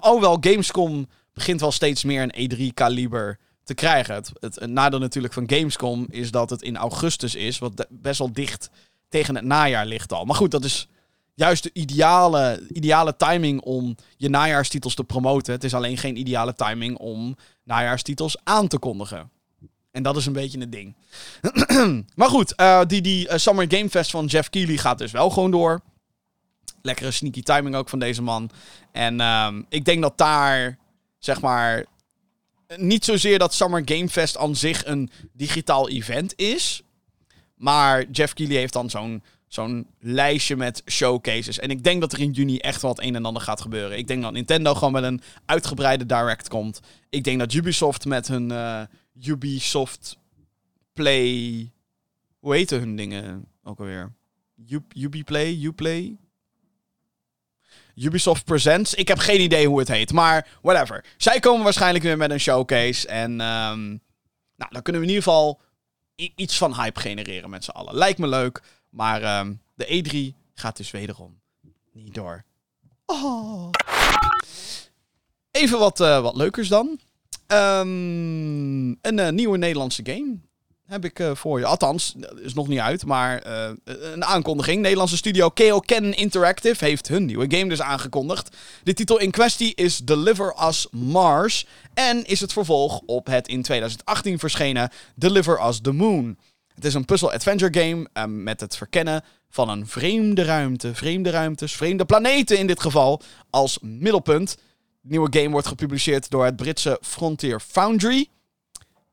Oh wel, Gamescom begint wel steeds meer een E3-kaliber te krijgen. Het, het, nadeel natuurlijk van Gamescom is dat het in augustus is, wat best wel dicht tegen het najaar ligt al. Maar goed, dat is juist de ideale, ideale timing om je najaarstitels te promoten. Het is alleen geen ideale timing om najaarstitels aan te kondigen. En dat is een beetje het ding. (clears throat) maar goed, uh, die, die uh, Summer Game Fest van Jeff Keighley gaat dus wel gewoon door. Lekkere sneaky timing ook van deze man. En uh, ik denk dat daar, zeg maar, niet zozeer dat Summer Game Fest aan zich een digitaal event is. Maar Jeff Keighley heeft dan zo'n zo'n lijstje met showcases. En ik denk dat er in juni echt het een en ander gaat gebeuren. Ik denk dat Nintendo gewoon met een uitgebreide direct komt. Ik denk dat Ubisoft met hun uh, Ubisoft Play Hoe heten hun dingen ook alweer? Ubiplay? Uplay? Ubisoft Presents. Ik heb geen idee hoe het heet, maar whatever. Zij komen waarschijnlijk weer met een showcase. En ehm, nou, dan kunnen we in ieder geval iets van hype genereren met z'n allen. Lijkt me leuk, maar ehm, de E3 gaat dus wederom niet door. Oh. Even wat, eh, wat leukers dan. Ehm, een eh, nieuwe Nederlandse game heb ik eh, voor je. Althans, is nog niet uit, maar eh, een aankondiging. Nederlandse studio KO Interactive heeft hun nieuwe game dus aangekondigd. De titel in kwestie is Deliver Us Mars en is het vervolg op het in 2018 verschenen Deliver Us the Moon. Het is een puzzle-adventure game eh, met het verkennen van een vreemde ruimte, vreemde ruimtes, vreemde planeten in dit geval, als middelpunt. De nieuwe game wordt gepubliceerd door het Britse Frontier Foundry.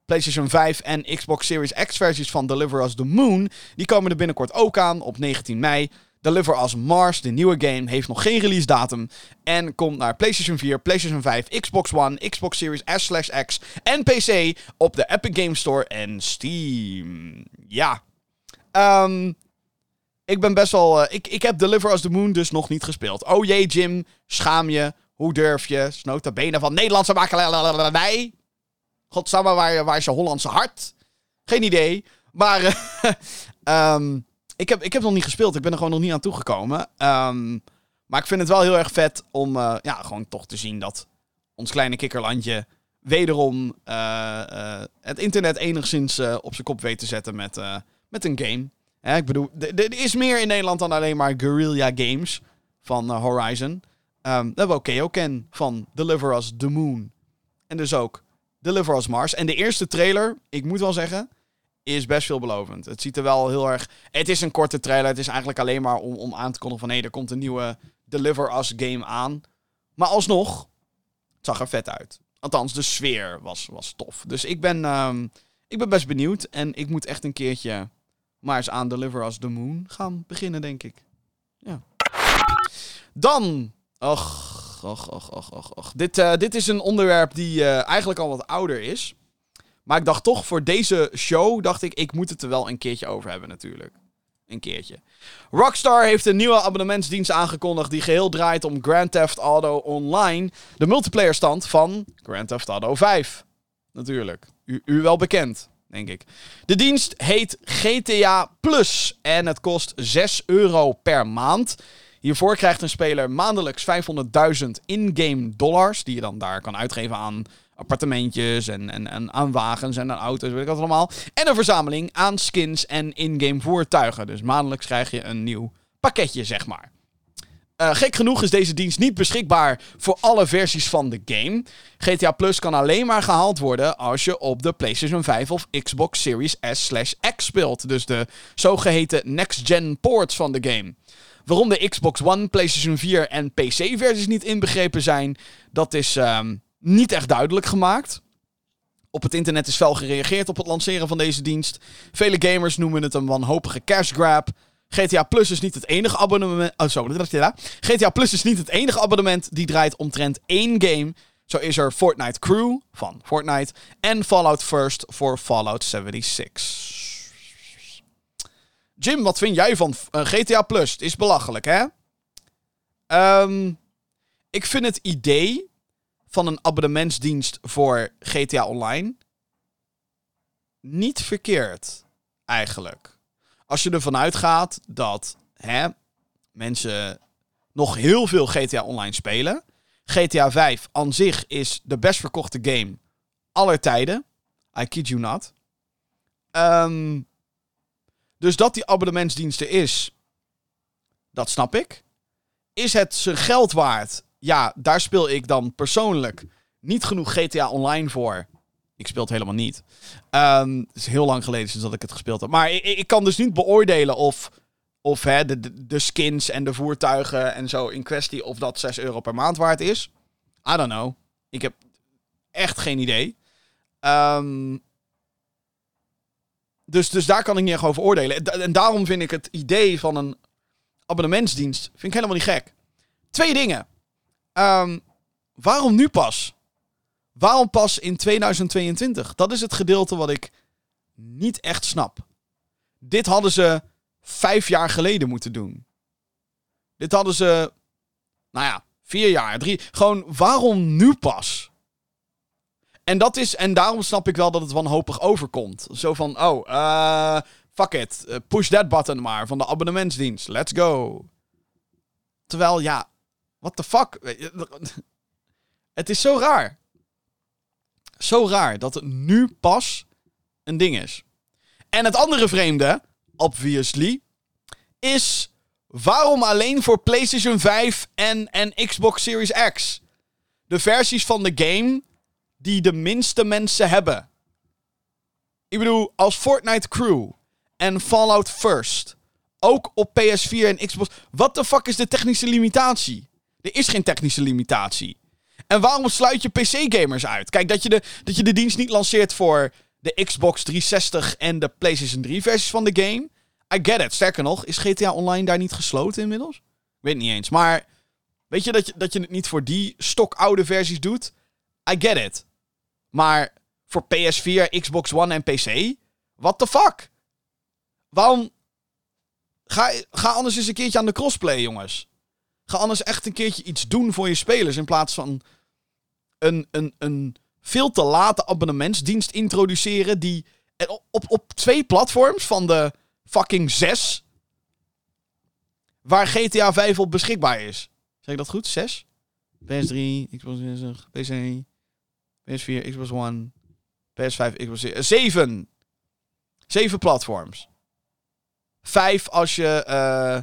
PlayStation 5 en Xbox Series X versies van Deliver Us the Moon, die komen er binnenkort ook aan op 19 mei. Deliver Us Mars, de nieuwe game, heeft nog geen release datum en komt naar PlayStation 4, PlayStation 5, Xbox One, Xbox Series S/X en PC op de Epic Game Store en Steam. Ja. Ehm ik ben best wel. eh, ik, ik heb Deliver Us the Moon dus nog niet gespeeld. Oh jee, Jim, schaam je. Hoe durf je? Snota benen van Nederlandse makelaarij. Godsamme, waar, waar is je Hollandse hart? Geen idee. Maar (laughs) eh, ehm, ik, heb, ik heb nog niet gespeeld. Ik ben er gewoon nog niet aan toegekomen. Ehm, maar ik vind het wel heel erg vet om eh, ja, gewoon toch te zien dat ons kleine kikkerlandje wederom eh, het internet enigszins op zijn kop weet te zetten met, met een game. Hè, ik bedoel, er is meer in Nederland dan alleen maar Guerrilla Games van Horizon. Ehm we hebben ook Keoken van Deliver Us the Moon. En dus ook Deliver Us Mars. En de eerste trailer, ik moet wel zeggen, is best veelbelovend. Het ziet er wel heel erg... Het is een korte trailer. Het is eigenlijk alleen maar om, om aan te kondigen van... hé, er komt een nieuwe Deliver Us game aan. Maar alsnog, het zag er vet uit. Althans, de sfeer was, was tof. Dus ik ben, ehm, ik ben best benieuwd. En ik moet echt een keertje maar eens aan Deliver Us the Moon gaan beginnen, denk ik. Ja. Dan... Och, och, och, och, och, och. Dit, eh, dit is een onderwerp die eh, eigenlijk al wat ouder is. Maar ik dacht toch, voor deze show, dacht ik, ik moet het er wel een keertje over hebben natuurlijk. Een keertje. Rockstar heeft een nieuwe abonnementsdienst aangekondigd die geheel draait om Grand Theft Auto Online. De multiplayer stand van Grand Theft Auto 5. Natuurlijk. U, u wel bekend, denk ik. De dienst heet GTA Plus en het kost 6 euro per maand. Hiervoor krijgt een speler maandelijks 500.000 in-game dollars, die je dan daar kan uitgeven aan appartementjes en, en, en aan wagens en aan auto's, weet ik wat allemaal. En een verzameling aan skins en in-game voertuigen. Dus maandelijks krijg je een nieuw pakketje, zeg maar. Eh, gek genoeg is deze dienst niet beschikbaar voor alle versies van de game. GTA Plus kan alleen maar gehaald worden als je op de PlayStation 5 of Xbox Series S/X speelt. Dus de zogeheten next-gen ports van de game. Waarom de Xbox One, PlayStation 4 en PC-versies niet inbegrepen zijn, dat is ehm, niet echt duidelijk gemaakt. Op het internet is fel gereageerd op het lanceren van deze dienst. Vele gamers noemen het een wanhopige cash grab. GTA Plus is niet het enige abonnement. Oh, zo, dat. GTA Plus is niet het enige abonnement die draait omtrent één game. Zo is er Fortnite Crew van Fortnite en Fallout First voor Fallout 76. Jim, wat vind jij van eh, GTA Plus? Het is belachelijk, hè? Ehm, ik vind het idee van een abonnementsdienst voor GTA Online niet verkeerd, eigenlijk. Als je ervan uitgaat dat hè, mensen nog heel veel GTA Online spelen. GTA 5 aan zich is de best verkochte game aller tijden. I kid you not. Ehm, dus dat die abonnementsdienst er is, dat snap ik. Is het zijn geld waard? Ja, daar speel ik dan persoonlijk niet genoeg GTA Online voor. Ik speel het helemaal niet. Ehm, het is heel lang geleden sinds dat ik het gespeeld heb. Maar ik, ik kan dus niet beoordelen of, of hè, de, de, skins en de voertuigen en zo in kwestie... of dat 6 euro per maand waard is. I don't know. Ik heb echt geen idee. Ehm, dus, dus daar kan ik niet echt over oordelen. En, da- en daarom vind ik het idee van een abonnementsdienst vind ik helemaal niet gek. Twee dingen. Ehm, waarom nu pas? Waarom pas in 2022? Dat is het gedeelte wat ik niet echt snap. Dit hadden ze vijf jaar geleden moeten doen. Dit hadden ze, nou ja, vier jaar, drie. Gewoon, waarom nu pas? En dat is, en daarom snap ik wel dat het wanhopig overkomt. Zo van, oh, eh, fuck it, eh, push that button maar van de abonnementsdienst. Let's go. Terwijl, ja, what the fuck? (laughs) Het is zo raar. Zo raar dat het nu pas een ding is. En het andere vreemde, obviously, is waarom alleen voor PlayStation 5 en, en Xbox Series X? De versies van de game die de minste mensen hebben. Ik bedoel, als Fortnite Crew en Fallout First ook op PS4 en Xbox. Wat de fuck is de technische limitatie? Er is geen technische limitatie. En waarom sluit je PC-gamers uit? Kijk, dat je, de, dat je de dienst niet lanceert voor de Xbox 360 en de PlayStation 3 versies van de game. I get it. Sterker nog, is GTA Online daar niet gesloten inmiddels? Weet niet eens. Maar weet je dat, je dat je het niet voor die stokoude versies doet? I get it. Maar voor PS4, Xbox One en PC? What the fuck? Waarom... Ga, ga anders eens een keertje aan de crossplay, jongens. Ga anders echt een keertje iets doen voor je spelers. In plaats van een, een, een veel te late abonnementsdienst introduceren. Die op, op twee platforms van de fucking zes. Waar GTA 5 op beschikbaar is. Zeg ik dat goed? 6? PS3, Xbox 360, PC, PS4, Xbox One, PS5, Xbox 7. 7 platforms. 5 als je uh,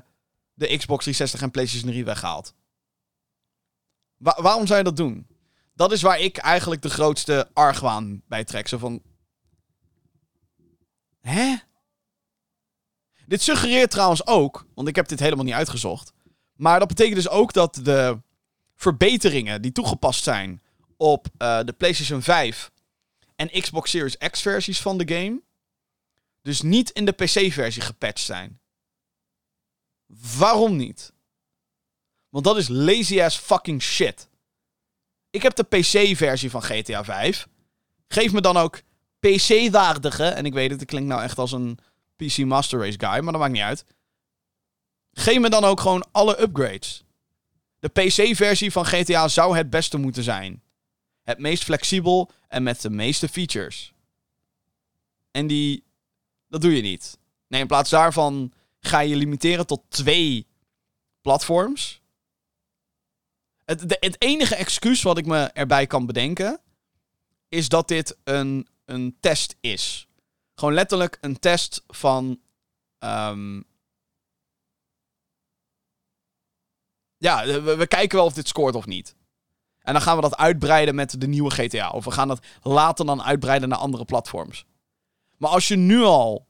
de Xbox 360 en PlayStation 3 weghaalt. Wa waarom zou je dat doen? Dat is waar ik eigenlijk de grootste argwaan bij trek. Zo van. Hè? Dit suggereert trouwens ook, want ik heb dit helemaal niet uitgezocht. Maar dat betekent dus ook dat de verbeteringen die toegepast zijn op uh, de PlayStation 5 en Xbox Series X versies van de game, dus niet in de PC-versie gepatcht zijn. Waarom niet? Want dat is lazy ass fucking shit. Ik heb de PC-versie van GTA 5. Geef me dan ook PC-waardige, en ik weet het, ik klink nou echt als een PC Master Race guy, maar dat maakt niet uit. Geef me dan ook gewoon alle upgrades. De PC-versie van GTA zou het beste moeten zijn. Het meest flexibel en met de meeste features. En die. Dat doe je niet. Nee, in plaats daarvan ga je limiteren tot twee platforms. Het, het enige excuus wat ik me erbij kan bedenken. is dat dit een, een test is. Gewoon letterlijk een test van. Um, ja, we, kijken wel of dit scoort of niet. En dan gaan we dat uitbreiden met de nieuwe GTA. Of we gaan dat later dan uitbreiden naar andere platforms. Maar als je nu al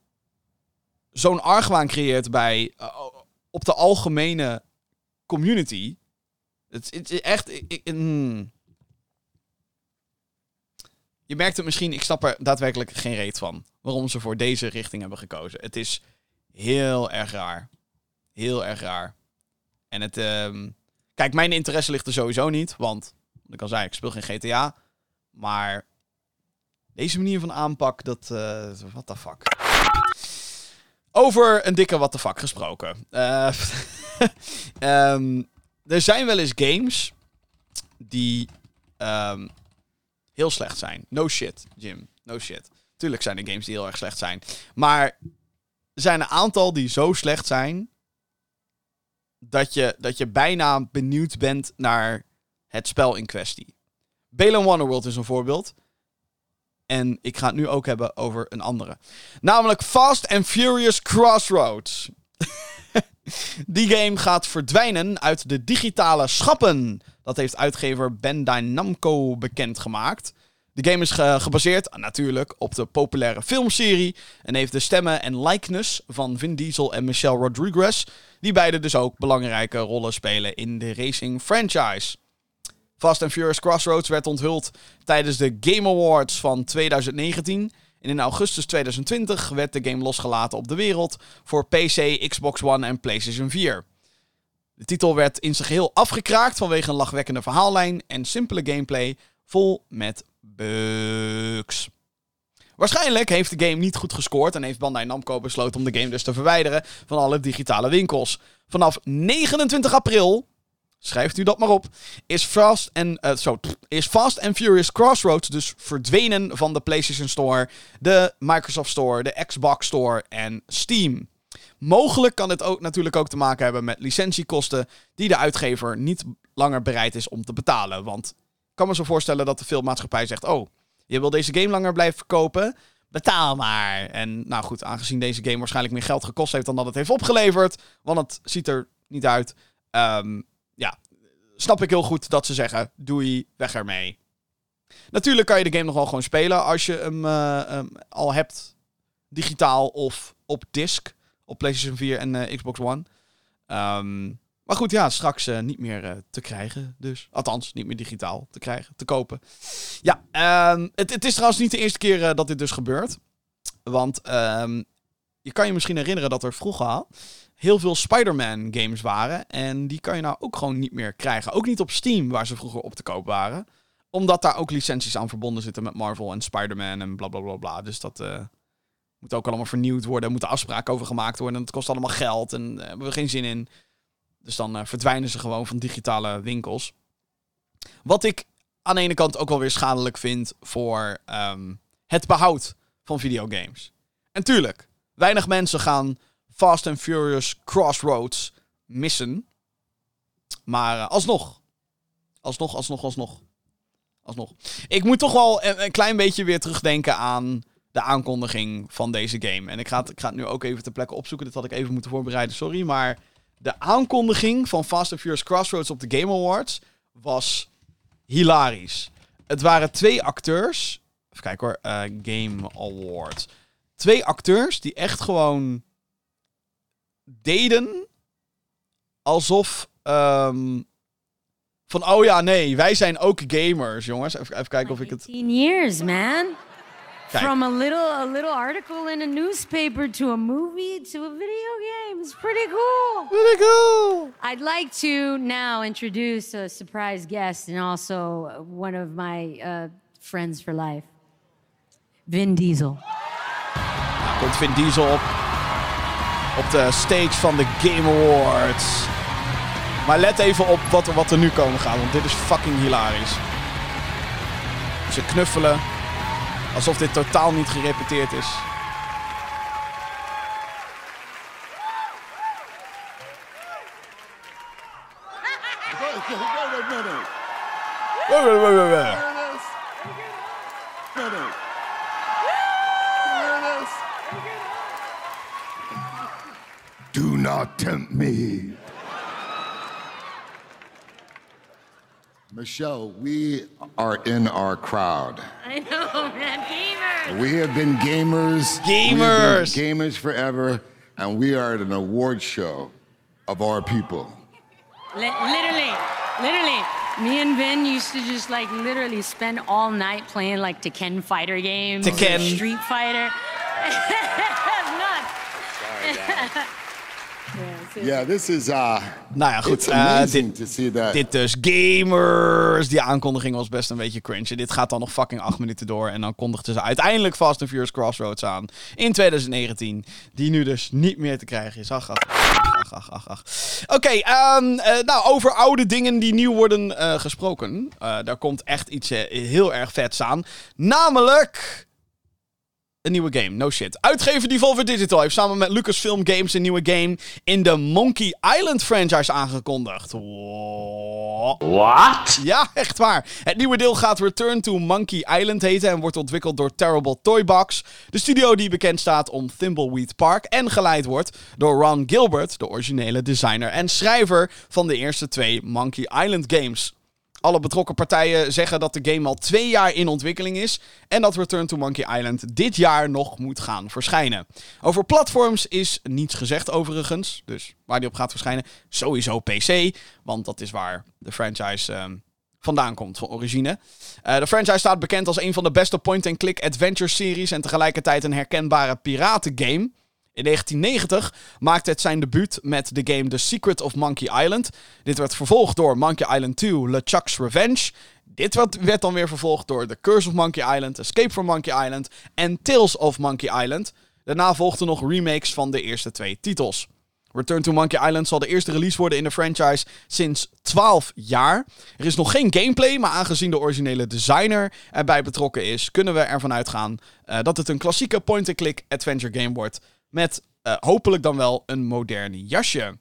zo'n argwaan creëert bij. Uh, op de algemene community. Het, is echt. Ik, mm. Je merkt het misschien, ik snap er daadwerkelijk geen reet van. Waarom ze voor deze richting hebben gekozen. Het is heel erg raar. Heel erg raar. En het. Uh, kijk, mijn interesse ligt er sowieso niet. Want, ik al zei, ik speel geen GTA. Maar. Deze manier van aanpak, dat. Uh, what the fuck. Over een dikke what the fuck gesproken. Uh, um, (laughs) er zijn wel eens games die um, heel slecht zijn. No shit, Jim. No shit. Tuurlijk zijn er games die heel erg slecht zijn. Maar er zijn een aantal die zo slecht zijn. Dat je, dat je bijna benieuwd bent naar het spel in kwestie. Balan Wonderworld is een voorbeeld. En ik ga het nu ook hebben over een andere. Namelijk Fast and Furious Crossroads. (laughs) Die game gaat verdwijnen uit de digitale schappen. Dat heeft uitgever Bandai Namco bekendgemaakt. De game is gebaseerd natuurlijk op de populaire filmserie en heeft de stemmen en likeness van Vin Diesel en Michelle Rodriguez, die beide dus ook belangrijke rollen spelen in de racing franchise. Fast and Furious Crossroads werd onthuld tijdens de Game Awards van 2019 en in augustus 2020 werd de game losgelaten op de wereld voor PC, Xbox One en PlayStation 4. De titel werd in zijn geheel afgekraakt vanwege een lachwekkende verhaallijn en simpele gameplay vol met bugs. Waarschijnlijk heeft de game niet goed gescoord en heeft Bandai Namco besloten om de game dus te verwijderen van alle digitale winkels. Vanaf 29 april, schrijft u dat maar op, is Fast and, eh, zo, is Fast and Furious Crossroads dus verdwenen van de PlayStation Store, de Microsoft Store, de Xbox Store en Steam. Mogelijk kan dit ook natuurlijk ook te maken hebben met licentiekosten die de uitgever niet langer bereid is om te betalen. Want ik kan me zo voorstellen dat de filmmaatschappij zegt: Oh, je wil deze game langer blijven verkopen? Betaal maar. En nou goed, aangezien deze game waarschijnlijk meer geld gekost heeft dan dat het heeft opgeleverd, want het ziet er niet uit. ja, snap ik heel goed dat ze zeggen: Doei, weg ermee. Natuurlijk kan je de game nog wel gewoon spelen als je hem eh, al hebt, digitaal of op disc op PlayStation 4 en eh, Xbox One. Ehm, maar goed, ja, straks eh, niet meer te krijgen. Dus. Althans, niet meer digitaal te krijgen, te kopen. Ja, ehm, het, het is trouwens niet de eerste keer dat dit dus gebeurt. Want ehm, je kan je misschien herinneren dat er vroeger heel veel Spider-Man games waren. En die kan je nou ook gewoon niet meer krijgen. Ook niet op Steam, waar ze vroeger op te koop waren. Omdat daar ook licenties aan verbonden zitten met Marvel en Spider-Man en bla bla bla bla. Dus dat eh, moet ook allemaal vernieuwd worden. Er moeten afspraken over gemaakt worden. En het kost allemaal geld. En daar hebben we geen zin in. Dus dan eh, verdwijnen ze gewoon van digitale winkels. Wat ik aan de ene kant ook wel weer schadelijk vind voor ehm, het behoud van videogames. En tuurlijk, weinig mensen gaan Fast and Furious Crossroads missen. Maar eh, alsnog. Alsnog, alsnog, alsnog. Alsnog. Ik moet toch wel een, klein beetje weer terugdenken aan de aankondiging van deze game. En ik ga, het, ik ga het nu ook even ter plekke opzoeken. Dit had ik even moeten voorbereiden, sorry. Maar de aankondiging van Fast and Furious Crossroads op de Game Awards was hilarisch. Het waren twee acteurs. Even kijken hoor. eh, Game Awards. Twee acteurs die echt gewoon deden alsof. ehm, van oh ja, nee, wij zijn ook gamers, jongens. Even, even kijken of ik het. 18 years, man. Kijk. From a little a little article in a newspaper to a movie to a video game. It's pretty cool. Pretty cool. I'd like to now introduce a surprise guest and also one of my uh, friends for life. Vin Diesel. Komt Vin Diesel op. Op de stage van de Game Awards. Maar let even op wat er, wat er nu komen gaat, want dit is fucking hilarisch. Ze knuffelen. Alsof dit totaal niet gerepeteerd is. Wait a minute. Wait, wait, wait, wait, not tempt me. Michelle, we are in our crowd. I know, man. Gamer. We have been gamers. Gamers. been gamers forever, and we are at an award show of our people. Li- literally, literally. Me and Vin used to just like literally spend all night playing like Tekken fighter games. or Tekken. Street Fighter. (laughs) Nuts. (laughs) Yeah, this is uh, Nou ja, goed. eh, dit, to see that. dit dus. Gamers. Die aankondiging was best een beetje cringe. En dit gaat dan nog fucking acht minuten door. En dan kondigden ze uiteindelijk Fast and Furious Crossroads aan. In 2019. Die nu dus niet meer te krijgen is. Ach, ach, ach, ach, ach, ach. Oké, ehm, eh, nou, over oude dingen die nieuw worden eh, gesproken. Eh, daar komt echt iets heel erg vets aan. Namelijk... Een nieuwe game, no shit. Uitgever Devolver Digital heeft samen met Lucasfilm Games een nieuwe game in de Monkey Island franchise aangekondigd. Wat? Ja, (laughs) echt waar. Het nieuwe deel gaat Return to Monkey Island heten en wordt ontwikkeld door Terrible Toybox. De studio die bekend staat om Thimbleweed Park en geleid wordt door Ron Gilbert, de originele designer en schrijver van de eerste twee Monkey Island games. Alle betrokken partijen zeggen dat de game al twee jaar in ontwikkeling is en dat Return to Monkey Island dit jaar nog moet gaan verschijnen. Over platforms is niets gezegd overigens, dus waar die op gaat verschijnen, sowieso PC, want dat is waar de franchise ehm, vandaan komt van origine. Eh, de franchise staat bekend als een van de beste point-and-click adventure series en tegelijkertijd een herkenbare piratengame. In 1990 maakte het zijn debuut met de game The Secret of Monkey Island. Dit werd vervolgd door Monkey Island 2 LeChuck's Revenge. Dit werd, dan weer vervolgd door The Curse of Monkey Island, Escape from Monkey Island en Tales of Monkey Island. Daarna volgden nog remakes van de eerste twee titels. Return to Monkey Island zal de eerste release worden in de franchise sinds 12 jaar. Er is nog geen gameplay, maar aangezien de originele designer erbij betrokken is, kunnen we ervan uitgaan uh, dat het een klassieke point-and-click adventure game wordt. Met uh, hopelijk dan wel een moderne jasje.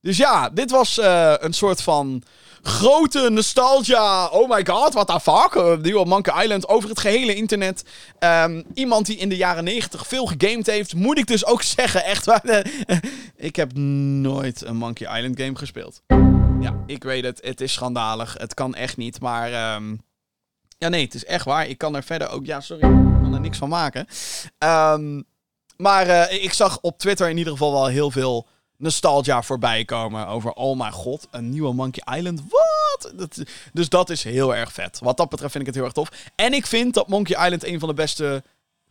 Dus ja, dit was uh, een soort van grote nostalgia. Oh my god, what the fuck? Uh, nieuwe Monkey Island over het gehele internet. Um, iemand die in de jaren 90 veel gegamed heeft, moet ik dus ook (laughs) zeggen. Echt waar. ik heb nooit een Monkey Island game gespeeld. Ja, ik weet het. Het is schandalig. Het kan echt niet. Maar um, ja, nee, het is echt waar. Ik kan er verder ook. Ja, sorry. Ik kan er niks van maken. Um, maar uh, ik zag op Twitter in ieder geval wel heel veel nostalgia voorbij komen. Over, oh mijn god, een nieuwe Monkey Island. Wat? Dus dat is heel erg vet. Wat dat betreft vind ik het heel erg tof. En ik vind dat Monkey Island een van de beste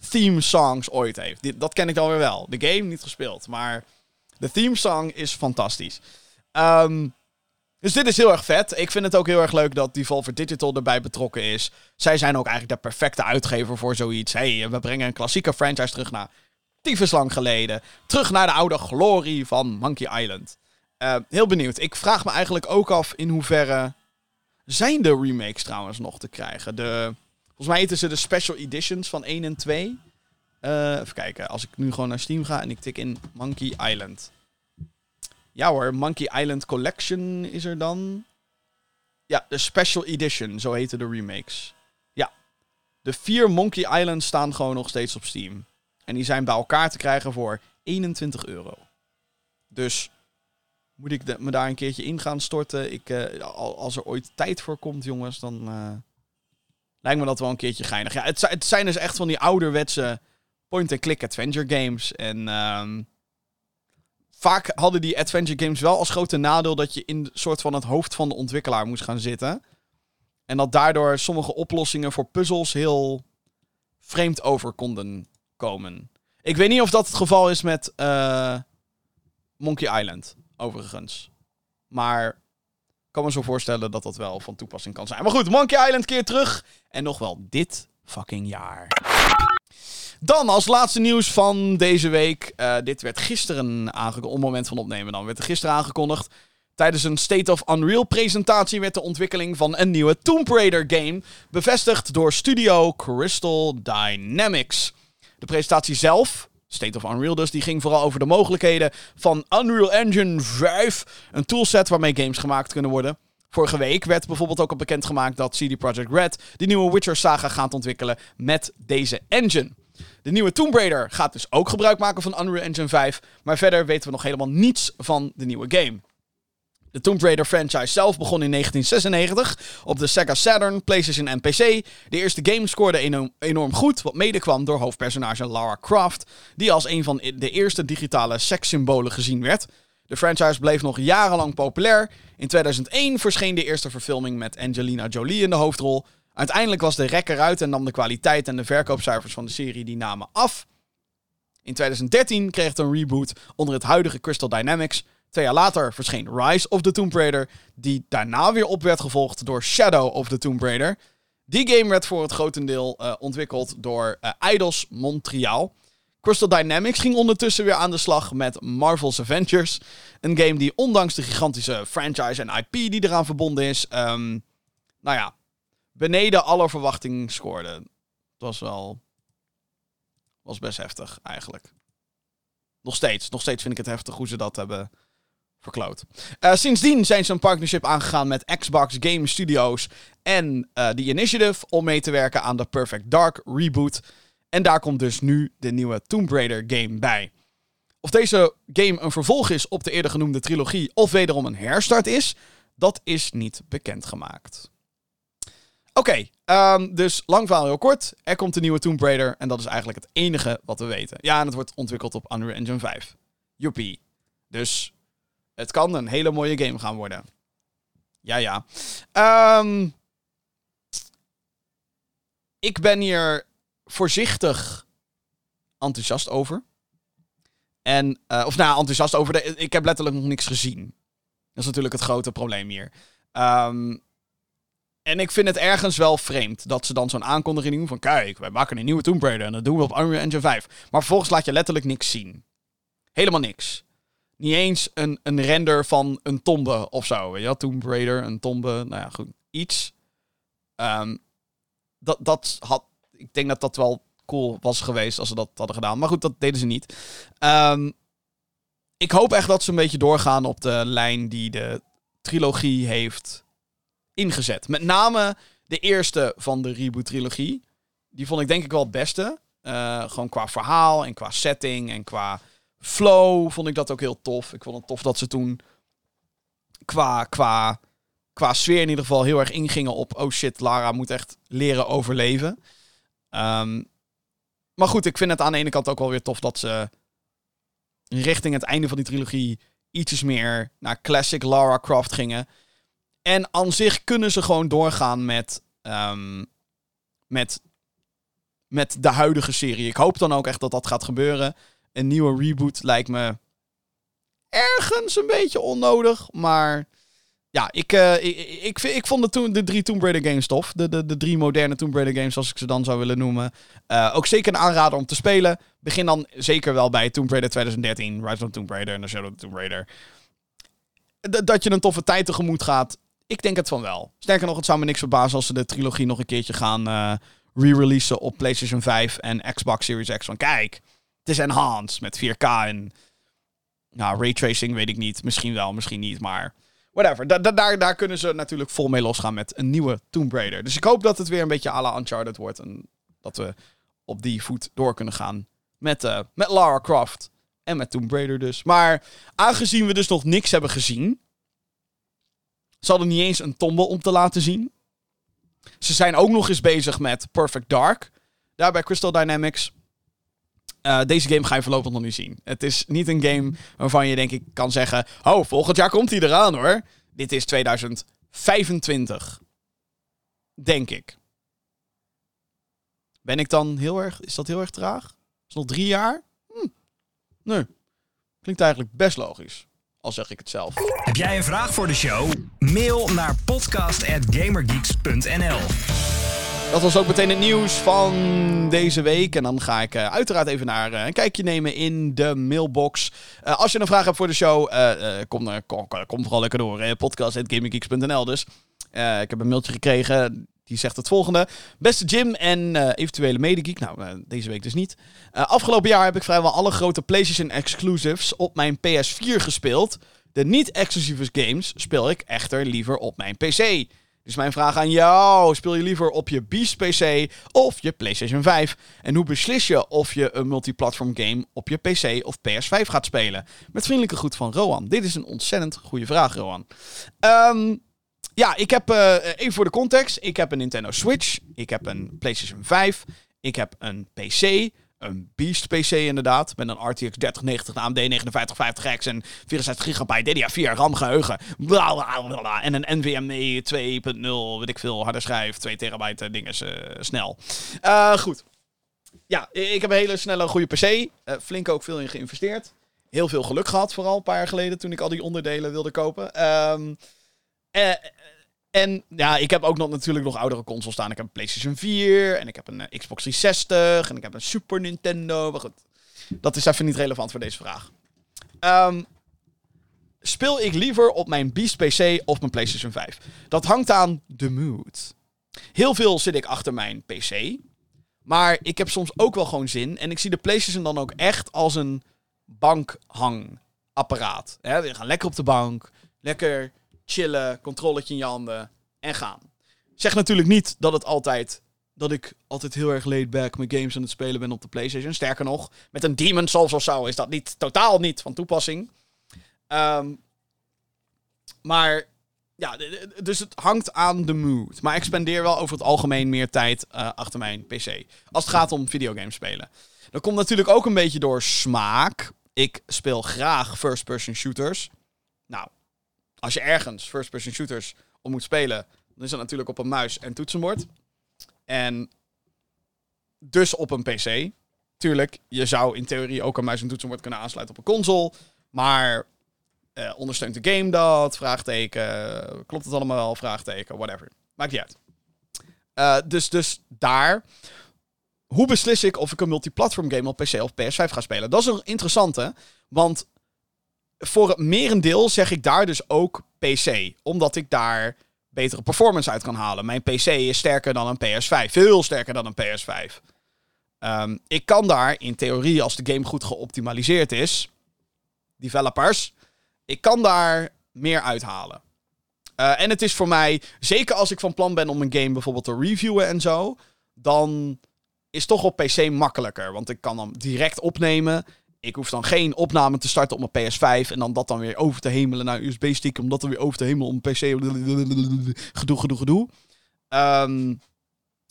theme songs ooit heeft. Dat ken ik dan weer wel. De game niet gespeeld, maar de theme song is fantastisch. Um, dus dit is heel erg vet. Ik vind het ook heel erg leuk dat Devolver Digital erbij betrokken is. Zij zijn ook eigenlijk de perfecte uitgever voor zoiets. hey, we brengen een klassieke franchise terug naar tyfus lang geleden. Terug naar de oude glorie van Monkey Island. Uh, heel benieuwd. Ik vraag me eigenlijk ook af in hoeverre zijn de remakes trouwens nog te krijgen. De, volgens mij heten ze de special editions van 1 en 2. Uh, even kijken. Als ik nu gewoon naar Steam ga en ik tik in Monkey Island. Ja hoor, Monkey Island Collection is er dan. Ja, de special edition, zo heten de remakes. Ja. De vier Monkey Islands staan gewoon nog steeds op Steam. En die zijn bij elkaar te krijgen voor 21 euro. Dus moet ik me daar een keertje in gaan storten. Ik, uh, als er ooit tijd voor komt, jongens, dan uh, lijkt me dat wel een keertje geinig. Ja, het, het zijn dus echt van die ouderwetse point-and-click adventure games. En um, vaak hadden die adventure games wel als grote nadeel dat je in soort van het hoofd van de ontwikkelaar moest gaan zitten. En dat daardoor sommige oplossingen voor puzzels heel vreemd over konden komen. Ik weet niet of dat het geval is met uh, Monkey Island, overigens. Maar ik kan me zo voorstellen dat dat wel van toepassing kan zijn. Maar goed, Monkey Island keer terug. En nog wel dit fucking jaar. Dan als laatste nieuws van deze week. Uh, dit werd gisteren aangekondigd. Op moment van opnemen dan. Werd er gisteren aangekondigd. Tijdens een State of Unreal presentatie werd de ontwikkeling van een nieuwe Tomb Raider game bevestigd door studio Crystal Dynamics. De presentatie zelf, State of Unreal dus, die ging vooral over de mogelijkheden van Unreal Engine 5. Een toolset waarmee games gemaakt kunnen worden. Vorige week werd bijvoorbeeld ook al bekendgemaakt dat CD Projekt Red de nieuwe Witcher saga gaat ontwikkelen met deze engine. De nieuwe Tomb Raider gaat dus ook gebruik maken van Unreal Engine 5, maar verder weten we nog helemaal niets van de nieuwe game. De Tomb Raider franchise zelf begon in 1996 op de Sega Saturn, PlayStation en PC. De eerste game scoorde enorm, goed, wat mede kwam door hoofdpersonage Lara Croft, die als een van de eerste digitale sekssymbolen gezien werd. De franchise bleef nog jarenlang populair. In 2001 verscheen de eerste verfilming met Angelina Jolie in de hoofdrol. Uiteindelijk was de rek eruit en nam de kwaliteit en de verkoopcijfers van de serie die namen af. In 2013 kreeg het een reboot onder het huidige Crystal Dynamics. Twee jaar later verscheen Rise of the Tomb Raider, die daarna weer op werd gevolgd door Shadow of the Tomb Raider. Die game werd voor het grotendeel uh, ontwikkeld door uh, Montreal. Crystal Dynamics ging ondertussen weer aan de slag met Marvel's Avengers. Een game die ondanks de gigantische franchise en IP die eraan verbonden is, um, nou ja, beneden alle verwachting scoorde. Het was wel. was best heftig eigenlijk. Nog steeds. Nog steeds vind ik het heftig hoe ze dat hebben verkloot. Uh, sindsdien zijn ze een partnership aangegaan met Xbox Game Studios en uh, The Initiative om mee te werken aan de Perfect Dark reboot. En daar komt dus nu de nieuwe Tomb Raider game bij. Of deze game een vervolg is op de eerder genoemde trilogie of wederom een herstart is, dat is niet bekendgemaakt. Oké, um, dus lang verhaal heel kort. Er komt een nieuwe Tomb Raider en dat is eigenlijk het enige wat we weten. Ja, en het wordt ontwikkeld op Unreal Engine 5. Joepie. Dus het kan een hele mooie game gaan worden. Ja, ja. Um, ik ben hier voorzichtig enthousiast over. En, uh, of nou, enthousiast over. De, ik heb letterlijk nog niks gezien. Dat is natuurlijk het grote probleem hier. Um, en ik vind het ergens wel vreemd dat ze dan zo'n aankondiging doen van... Kijk, wij maken een nieuwe Tomb Raider en dat doen we op Unreal Engine 5. Maar vervolgens laat je letterlijk niks zien. Helemaal niks. Niet eens een, een render van een tombe of zo. Wel? Tomb Raider, een tombe, nou ja, goed. Iets. Ehm, dat, dat had... Ik denk dat dat wel cool was geweest als ze dat hadden gedaan. Maar goed, dat deden ze niet. Ehm, ik hoop echt dat ze een beetje doorgaan op de lijn die de trilogie heeft ingezet. Met name de eerste van de reboot-trilogie. Die vond ik denk ik wel het beste. Uh, gewoon qua verhaal en qua setting en qua flow vond ik dat ook heel tof. Ik vond het tof dat ze toen qua, qua, qua sfeer in ieder geval heel erg ingingen op... Oh shit, Lara moet echt leren overleven. Um, maar goed, ik vind het aan de ene kant ook wel weer tof dat ze richting het einde van die trilogie ietsjes meer naar classic Lara Croft gingen. En aan zich kunnen ze gewoon doorgaan met, um, met, met de huidige serie. Ik hoop dan ook echt dat dat gaat gebeuren. Een nieuwe reboot lijkt me ergens een beetje onnodig. Maar ja, ik, uh, ik, ik, ik, vond de, de drie Tomb Raider games tof. De, de, de drie moderne Tomb Raider games, zoals ik ze dan zou willen noemen. Uh, ook zeker een aanrader om te spelen. Begin dan zeker wel bij Tomb Raider 2013, Rise of Tomb Raider en The Shadow of Tomb Raider. Dat je een toffe tijd tegemoet gaat. Ik denk het van wel. Sterker nog, het zou me niks verbazen als ze de trilogie nog een keertje gaan uh, re-releasen op PlayStation 5 en Xbox Series X. Van kijk, is enhanced met 4K en... Nou, raytracing weet ik niet. Misschien wel, misschien niet, maar whatever. Da daar, daar kunnen ze natuurlijk vol mee losgaan met een nieuwe Tomb Raider. Dus ik hoop dat het weer een beetje à la Uncharted wordt. En dat we op die voet door kunnen gaan met, uh, met Lara Croft. En met Tomb Raider dus. Maar aangezien we dus nog niks hebben gezien... Ze hadden niet eens een tombe om te laten zien. Ze zijn ook nog eens bezig met Perfect Dark. Daar bij Crystal Dynamics. Uh, deze game ga je voorlopig nog niet zien. Het is niet een game waarvan je denk ik kan zeggen... Oh, volgend jaar komt hij eraan hoor. Dit is 2025. Denk ik. Ben ik dan heel erg... Is dat heel erg traag? Is het nog drie jaar? Hm. Nee. Klinkt eigenlijk best logisch. Al zeg ik het zelf. Heb jij een vraag voor de show? Mail naar podcast.gamergeeks.nl dat was ook meteen het nieuws van deze week. En dan ga ik uh, uiteraard even naar uh, een kijkje nemen in de mailbox. Uh, als je een vraag hebt voor de show, kom, kom, vooral lekker door. Podcast.gaminggeeks.nl dus. ik heb een mailtje gekregen. Die zegt het volgende. Beste Jim en eventuele medegeek. Nou, deze week dus niet. afgelopen jaar heb ik vrijwel alle grote PlayStation exclusives op mijn PS4 gespeeld. De niet-exclusive games speel ik echter liever op mijn PC. Dus mijn vraag aan jou: speel je liever op je Beast PC of je PlayStation 5? En hoe beslis je of je een multiplatform game op je PC of PS5 gaat spelen? Met vriendelijke groet van Roan. Dit is een ontzettend goede vraag, Roan. Um, ja, ik heb uh, even voor de context: ik heb een Nintendo Switch, ik heb een PlayStation 5, ik heb een PC. Een Beast PC inderdaad, met een RTX 3090, een AMD 5950X en 64 GB DDR4 RAM geheugen. en een NVMe 2.0, weet ik veel, harde schijf, 2 terabyte dingen uh, snel. Uh, goed. Ja, ik heb een hele snelle goede PC. Flink ook veel in geïnvesteerd. Heel veel geluk gehad, vooral een paar jaar geleden toen ik al die onderdelen wilde kopen. Um, en ja, ik heb ook nog natuurlijk nog oudere consoles staan. Ik heb een PlayStation 4 en ik heb een uh, Xbox 360 en ik heb een Super Nintendo. Maar goed, dat is even niet relevant voor deze vraag. Um, speel ik liever op mijn Beast PC of mijn PlayStation 5? Dat hangt aan de mood. Heel veel zit ik achter mijn PC. Maar ik heb soms ook wel gewoon zin. En ik zie de PlayStation dan ook echt als een bankhangapparaat. We gaan lekker op de bank. Lekker chillen, controletje in je handen en gaan. Zeg natuurlijk niet dat het altijd dat ik altijd heel erg laid back mijn games aan het spelen ben op de PlayStation. Sterker nog, met een Demon Souls of zo is dat niet totaal niet van toepassing. Um, maar ja, dus het hangt aan de mood. Maar ik spendeer wel over het algemeen meer tijd uh, achter mijn PC. Als het gaat om videogames spelen. Dat komt natuurlijk ook een beetje door smaak. Ik speel graag first-person shooters. Nou, als je ergens first-person shooters om moet spelen, dan is dat natuurlijk op een muis en toetsenbord. En dus op een PC. Tuurlijk, je zou in theorie ook een muis en toetsenbord kunnen aansluiten op een console. Maar Eh, ondersteunt de game dat? Vraagteken. Klopt het allemaal wel? Vraagteken. Whatever. Maakt niet uit. Eh, dus, dus daar. Hoe beslis ik of ik een multiplatform game op PC of PS5 ga spelen? Dat is een interessante. Want voor het merendeel zeg ik daar dus ook PC. Omdat ik daar betere performance uit kan halen. Mijn PC is sterker dan een PS5. Veel sterker dan een PS5. Ehm, ik kan daar in theorie, als de game goed geoptimaliseerd is, developers, ik kan daar meer uithalen. Uh, en het is voor mij, zeker als ik van plan ben om een game bijvoorbeeld te reviewen en zo, dan is toch op PC makkelijker. Want ik kan hem direct opnemen. Ik hoef dan geen opname te starten op mijn PS5 en dan dat dan weer over te hemelen naar USB-stick, om dat dan weer over te hemelen op PC. Gedoe, gedoe, gedoe. Um,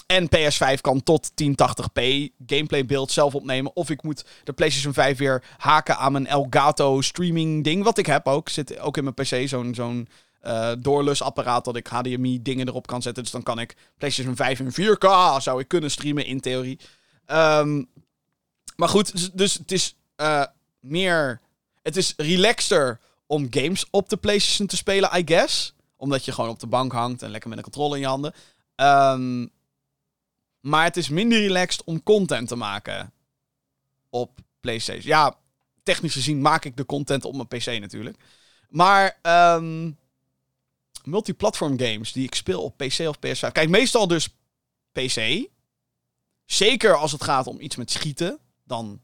en PS5 kan tot 1080p gameplay beeld zelf opnemen. Of ik moet de PlayStation 5 weer haken aan mijn Elgato streaming ding. Wat ik heb ook. Zit ook in mijn PC zo'n zo'n uh, doorlusapparaat dat ik HDMI dingen erop kan zetten. Dus dan kan ik PlayStation 5 in 4K zou ik kunnen streamen in theorie. Um, maar goed, dus, dus het is uh, meer... Het is relaxter om games op de PlayStation te spelen, I guess. Omdat je gewoon op de bank hangt en lekker met een controle in je handen. Um, maar het is minder relaxed om content te maken op PlayStation. Ja, technisch gezien maak ik de content op mijn PC natuurlijk. Maar um, multiplatform games die ik speel op PC of PS5. Kijk, meestal dus PC. Zeker als het gaat om iets met schieten. Dan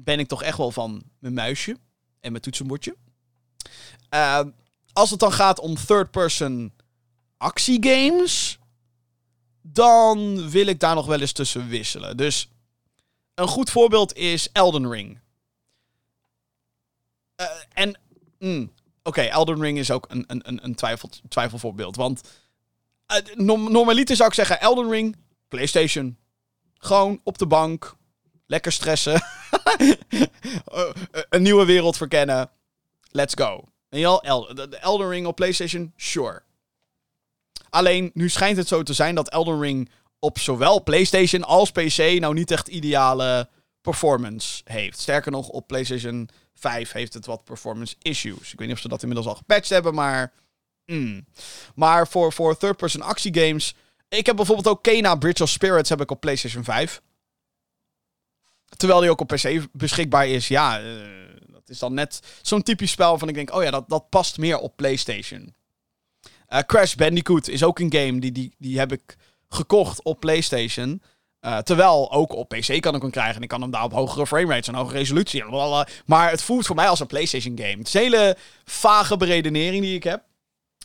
ben ik toch echt wel van mijn muisje en mijn toetsenbordje. Uh, als het dan gaat om third-person actiegames dan wil ik daar nog wel eens tussen wisselen. Dus een goed voorbeeld is Elden Ring. Uh, en, mm, oké, Elden Ring is ook een, een, een twijfel, twijfelvoorbeeld. Want uh, normaliter zou ik zeggen, Elden Ring, PlayStation. Gewoon op de bank, lekker stressen. uh, (laughs) een nieuwe wereld verkennen. Let's go. En je El Elden Ring op PlayStation? Sure. Alleen nu schijnt het zo te zijn dat Elden Ring op zowel PlayStation als PC nou niet echt ideale performance heeft. Sterker nog, op PlayStation 5 heeft het wat performance issues. Ik weet niet of ze dat inmiddels al gepatcht hebben, maar. Mm. Maar voor, voor third-person actiegames. Ik heb bijvoorbeeld ook Kena Bridge of Spirits heb ik op PlayStation 5. Terwijl die ook op PC beschikbaar is. Ja, uh, dat is dan net zo'n typisch spel van ik denk, oh ja, dat, dat past meer op PlayStation. Uh, Crash Bandicoot is ook een game die, die, die heb ik gekocht op PlayStation. Uh, terwijl ook op PC kan ik hem krijgen. En ik kan hem daar op hogere framerates en hogere resolutie. Maar het voelt voor mij als een PlayStation game. Het is een hele vage beredenering die ik heb.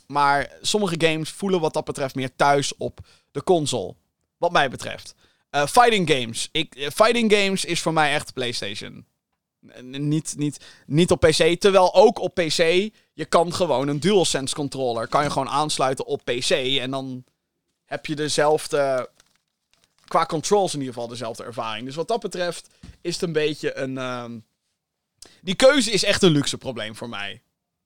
Maar sommige games voelen wat dat betreft meer thuis op de console. Wat mij betreft. Uh, fighting games. Ik, fighting games is voor mij echt PlayStation. Niet, niet, niet op PC. Terwijl ook op PC, je kan gewoon een DualSense controller. Kan je gewoon aansluiten op PC. En dan heb je dezelfde. Qua controls in ieder geval dezelfde ervaring. Dus wat dat betreft is het een beetje een. Uh, die keuze is echt een luxe probleem voor mij.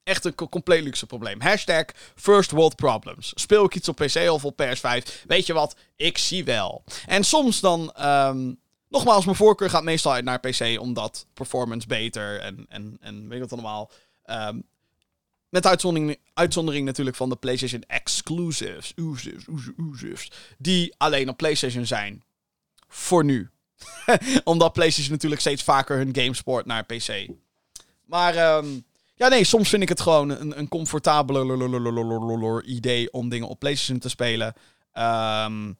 Echt een compleet luxe probleem. Hashtag first world problems. Speel ik iets op PC of op PS5? Weet je wat? Ik zie wel. En soms dan. Um, Nogmaals, mijn voorkeur gaat meestal uit naar PC, omdat performance beter en, en, en weet je wat allemaal. Um, met uitzondering, uitzondering natuurlijk van de PlayStation exclusives, die alleen op PlayStation zijn. Voor nu. (laughs) omdat PlayStation natuurlijk steeds vaker hun gamesport naar PC. Maar um, ja, nee, soms vind ik het gewoon een, een comfortabeler idee om dingen op PlayStation te spelen. Um,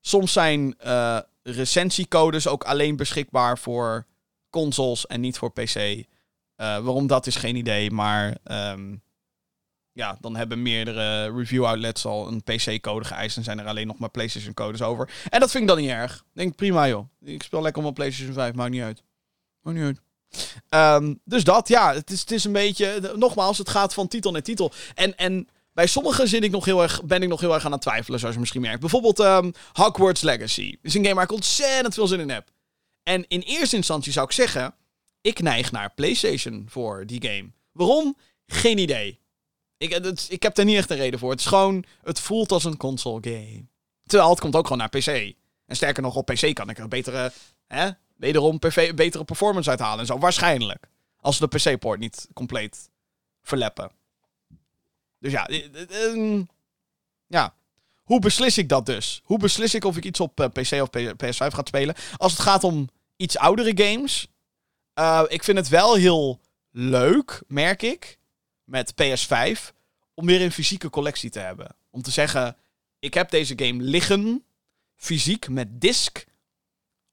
soms zijn uh, recensiecodes ook alleen beschikbaar voor consoles en niet voor PC. Uh, waarom dat is geen idee, maar um, ja, dan hebben meerdere review outlets al een PC-code geëist en zijn er alleen nog maar PlayStation-codes over. En dat vind ik dan niet erg. Denk prima joh. Ik speel lekker op mijn PlayStation 5, maakt niet uit. Maakt niet uit. Um, dus dat, ja, het is, het is een beetje, nogmaals, het gaat van titel naar titel. En, en bij sommige zin ik nog heel erg, ben ik nog heel erg aan het twijfelen, zoals je misschien merkt. Bijvoorbeeld um, Hogwarts Legacy. is een game waar ik ontzettend veel zin in heb. En in eerste instantie zou ik zeggen, ik neig naar PlayStation voor die game. Waarom? Geen idee. Ik, het, ik heb daar niet echt een reden voor. Het is gewoon, het voelt als een console game. Terwijl het komt ook gewoon naar PC. En sterker nog, op PC kan ik er betere, hè, wederom betere performance uithalen en zo. Waarschijnlijk. Als ze de PC-poort niet compleet verleppen. Dus ja, eh, eh, ehm, ja. Hoe beslis ik dat dus? Hoe beslis ik of ik iets op eh, PC of P- PS5 ga spelen? Als het gaat om iets oudere games. ik vind het wel heel leuk, merk ik, met PS5, om weer een fysieke collectie te hebben. Om te zeggen, ik heb deze game liggen, fysiek, met disc,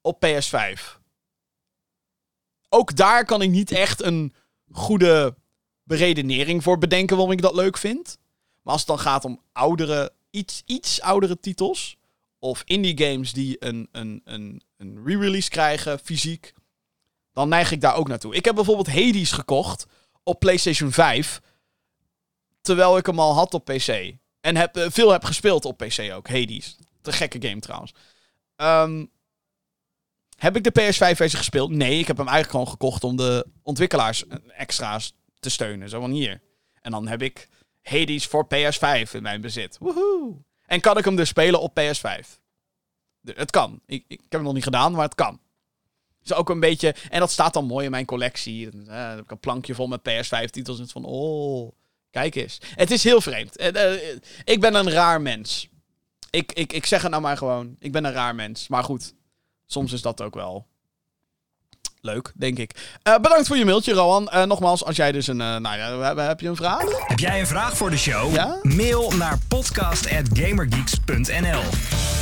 op PS5. Ook daar kan ik niet echt een goede beredenering voor bedenken waarom ik dat leuk vind. Maar als het dan gaat om oudere, iets, iets oudere titels. Of indie games die een, een, een, een re-release krijgen, fysiek. Dan neig ik daar ook naartoe. Ik heb bijvoorbeeld Hades gekocht op PlayStation 5. Terwijl ik hem al had op PC. En heb, eh, veel heb gespeeld op PC ook. Hades. Te gekke game trouwens. Ehm, heb ik de PS5-versie gespeeld? Nee, ik heb hem eigenlijk gewoon gekocht om de ontwikkelaars extra's te steunen. Zo van hier. En dan heb ik Hades voor PS5 in mijn bezit. Woehoe. En kan ik hem dus spelen op PS5? De- Het kan. Ik, ik heb het nog niet gedaan, maar het kan. Dus ook een beetje... En dat staat dan mooi in mijn collectie. Eh, dan heb ik een plankje vol met PS5-titels. En van, oh, kijk eens. Het is heel vreemd. Eh, eh, Ik ben een raar mens. Ik, ik, ik zeg het nou maar gewoon. Ik ben een raar mens. Maar goed, soms is dat ook wel leuk, denk ik. Eh, bedankt voor je mailtje, Rowan. Eh, nogmaals, als jij dus een... eh, nou ja, heb, heb je een vraag? Heb jij een vraag voor de show? Ja? Mail naar podcast.gamergeeks.nl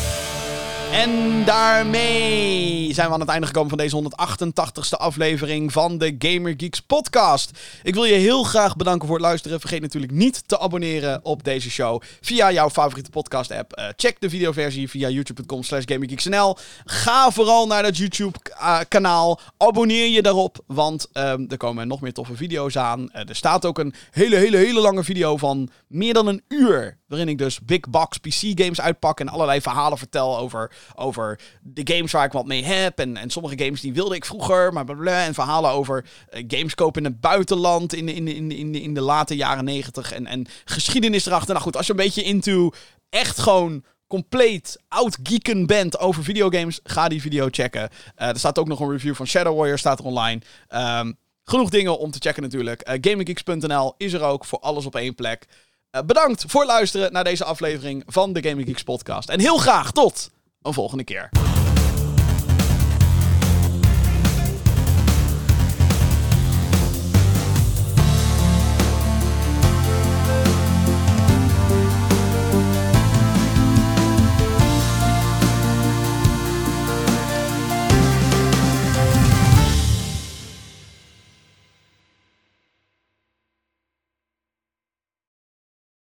En daarmee zijn we aan het einde gekomen van deze 188ste aflevering van de Gamer Geeks podcast. Ik wil je heel graag bedanken voor het luisteren. Vergeet natuurlijk niet te abonneren op deze show via jouw favoriete podcast app. Eh, check de videoversie via youtube.com slash gamergeeksnl. Ga vooral naar dat YouTube eh, kanaal. Abonneer je daarop, want ehm, er komen nog meer toffe video's aan. Eh, er staat ook een hele, hele, hele lange video van meer dan een uur. Waarin ik dus big box PC games uitpak en allerlei verhalen vertel over, over de games waar ik wat mee heb. En, en sommige games die wilde ik vroeger, maar. En verhalen over eh, games kopen in het buitenland in, de- in, in, in, in de late jaren negentig. En, en geschiedenis erachter. Nou goed, als je een beetje into echt gewoon compleet oud-geeken bent over videogames, ga die video checken. Eh, er staat ook nog een review van Shadow Warrior, staat er online. Ehm, genoeg dingen om te checken natuurlijk. Eh GamingGeeks.nl is er ook voor alles op één plek. Eh, bedankt voor het luisteren naar deze aflevering van de Gaming Geeks podcast. En heel graag tot een volgende keer.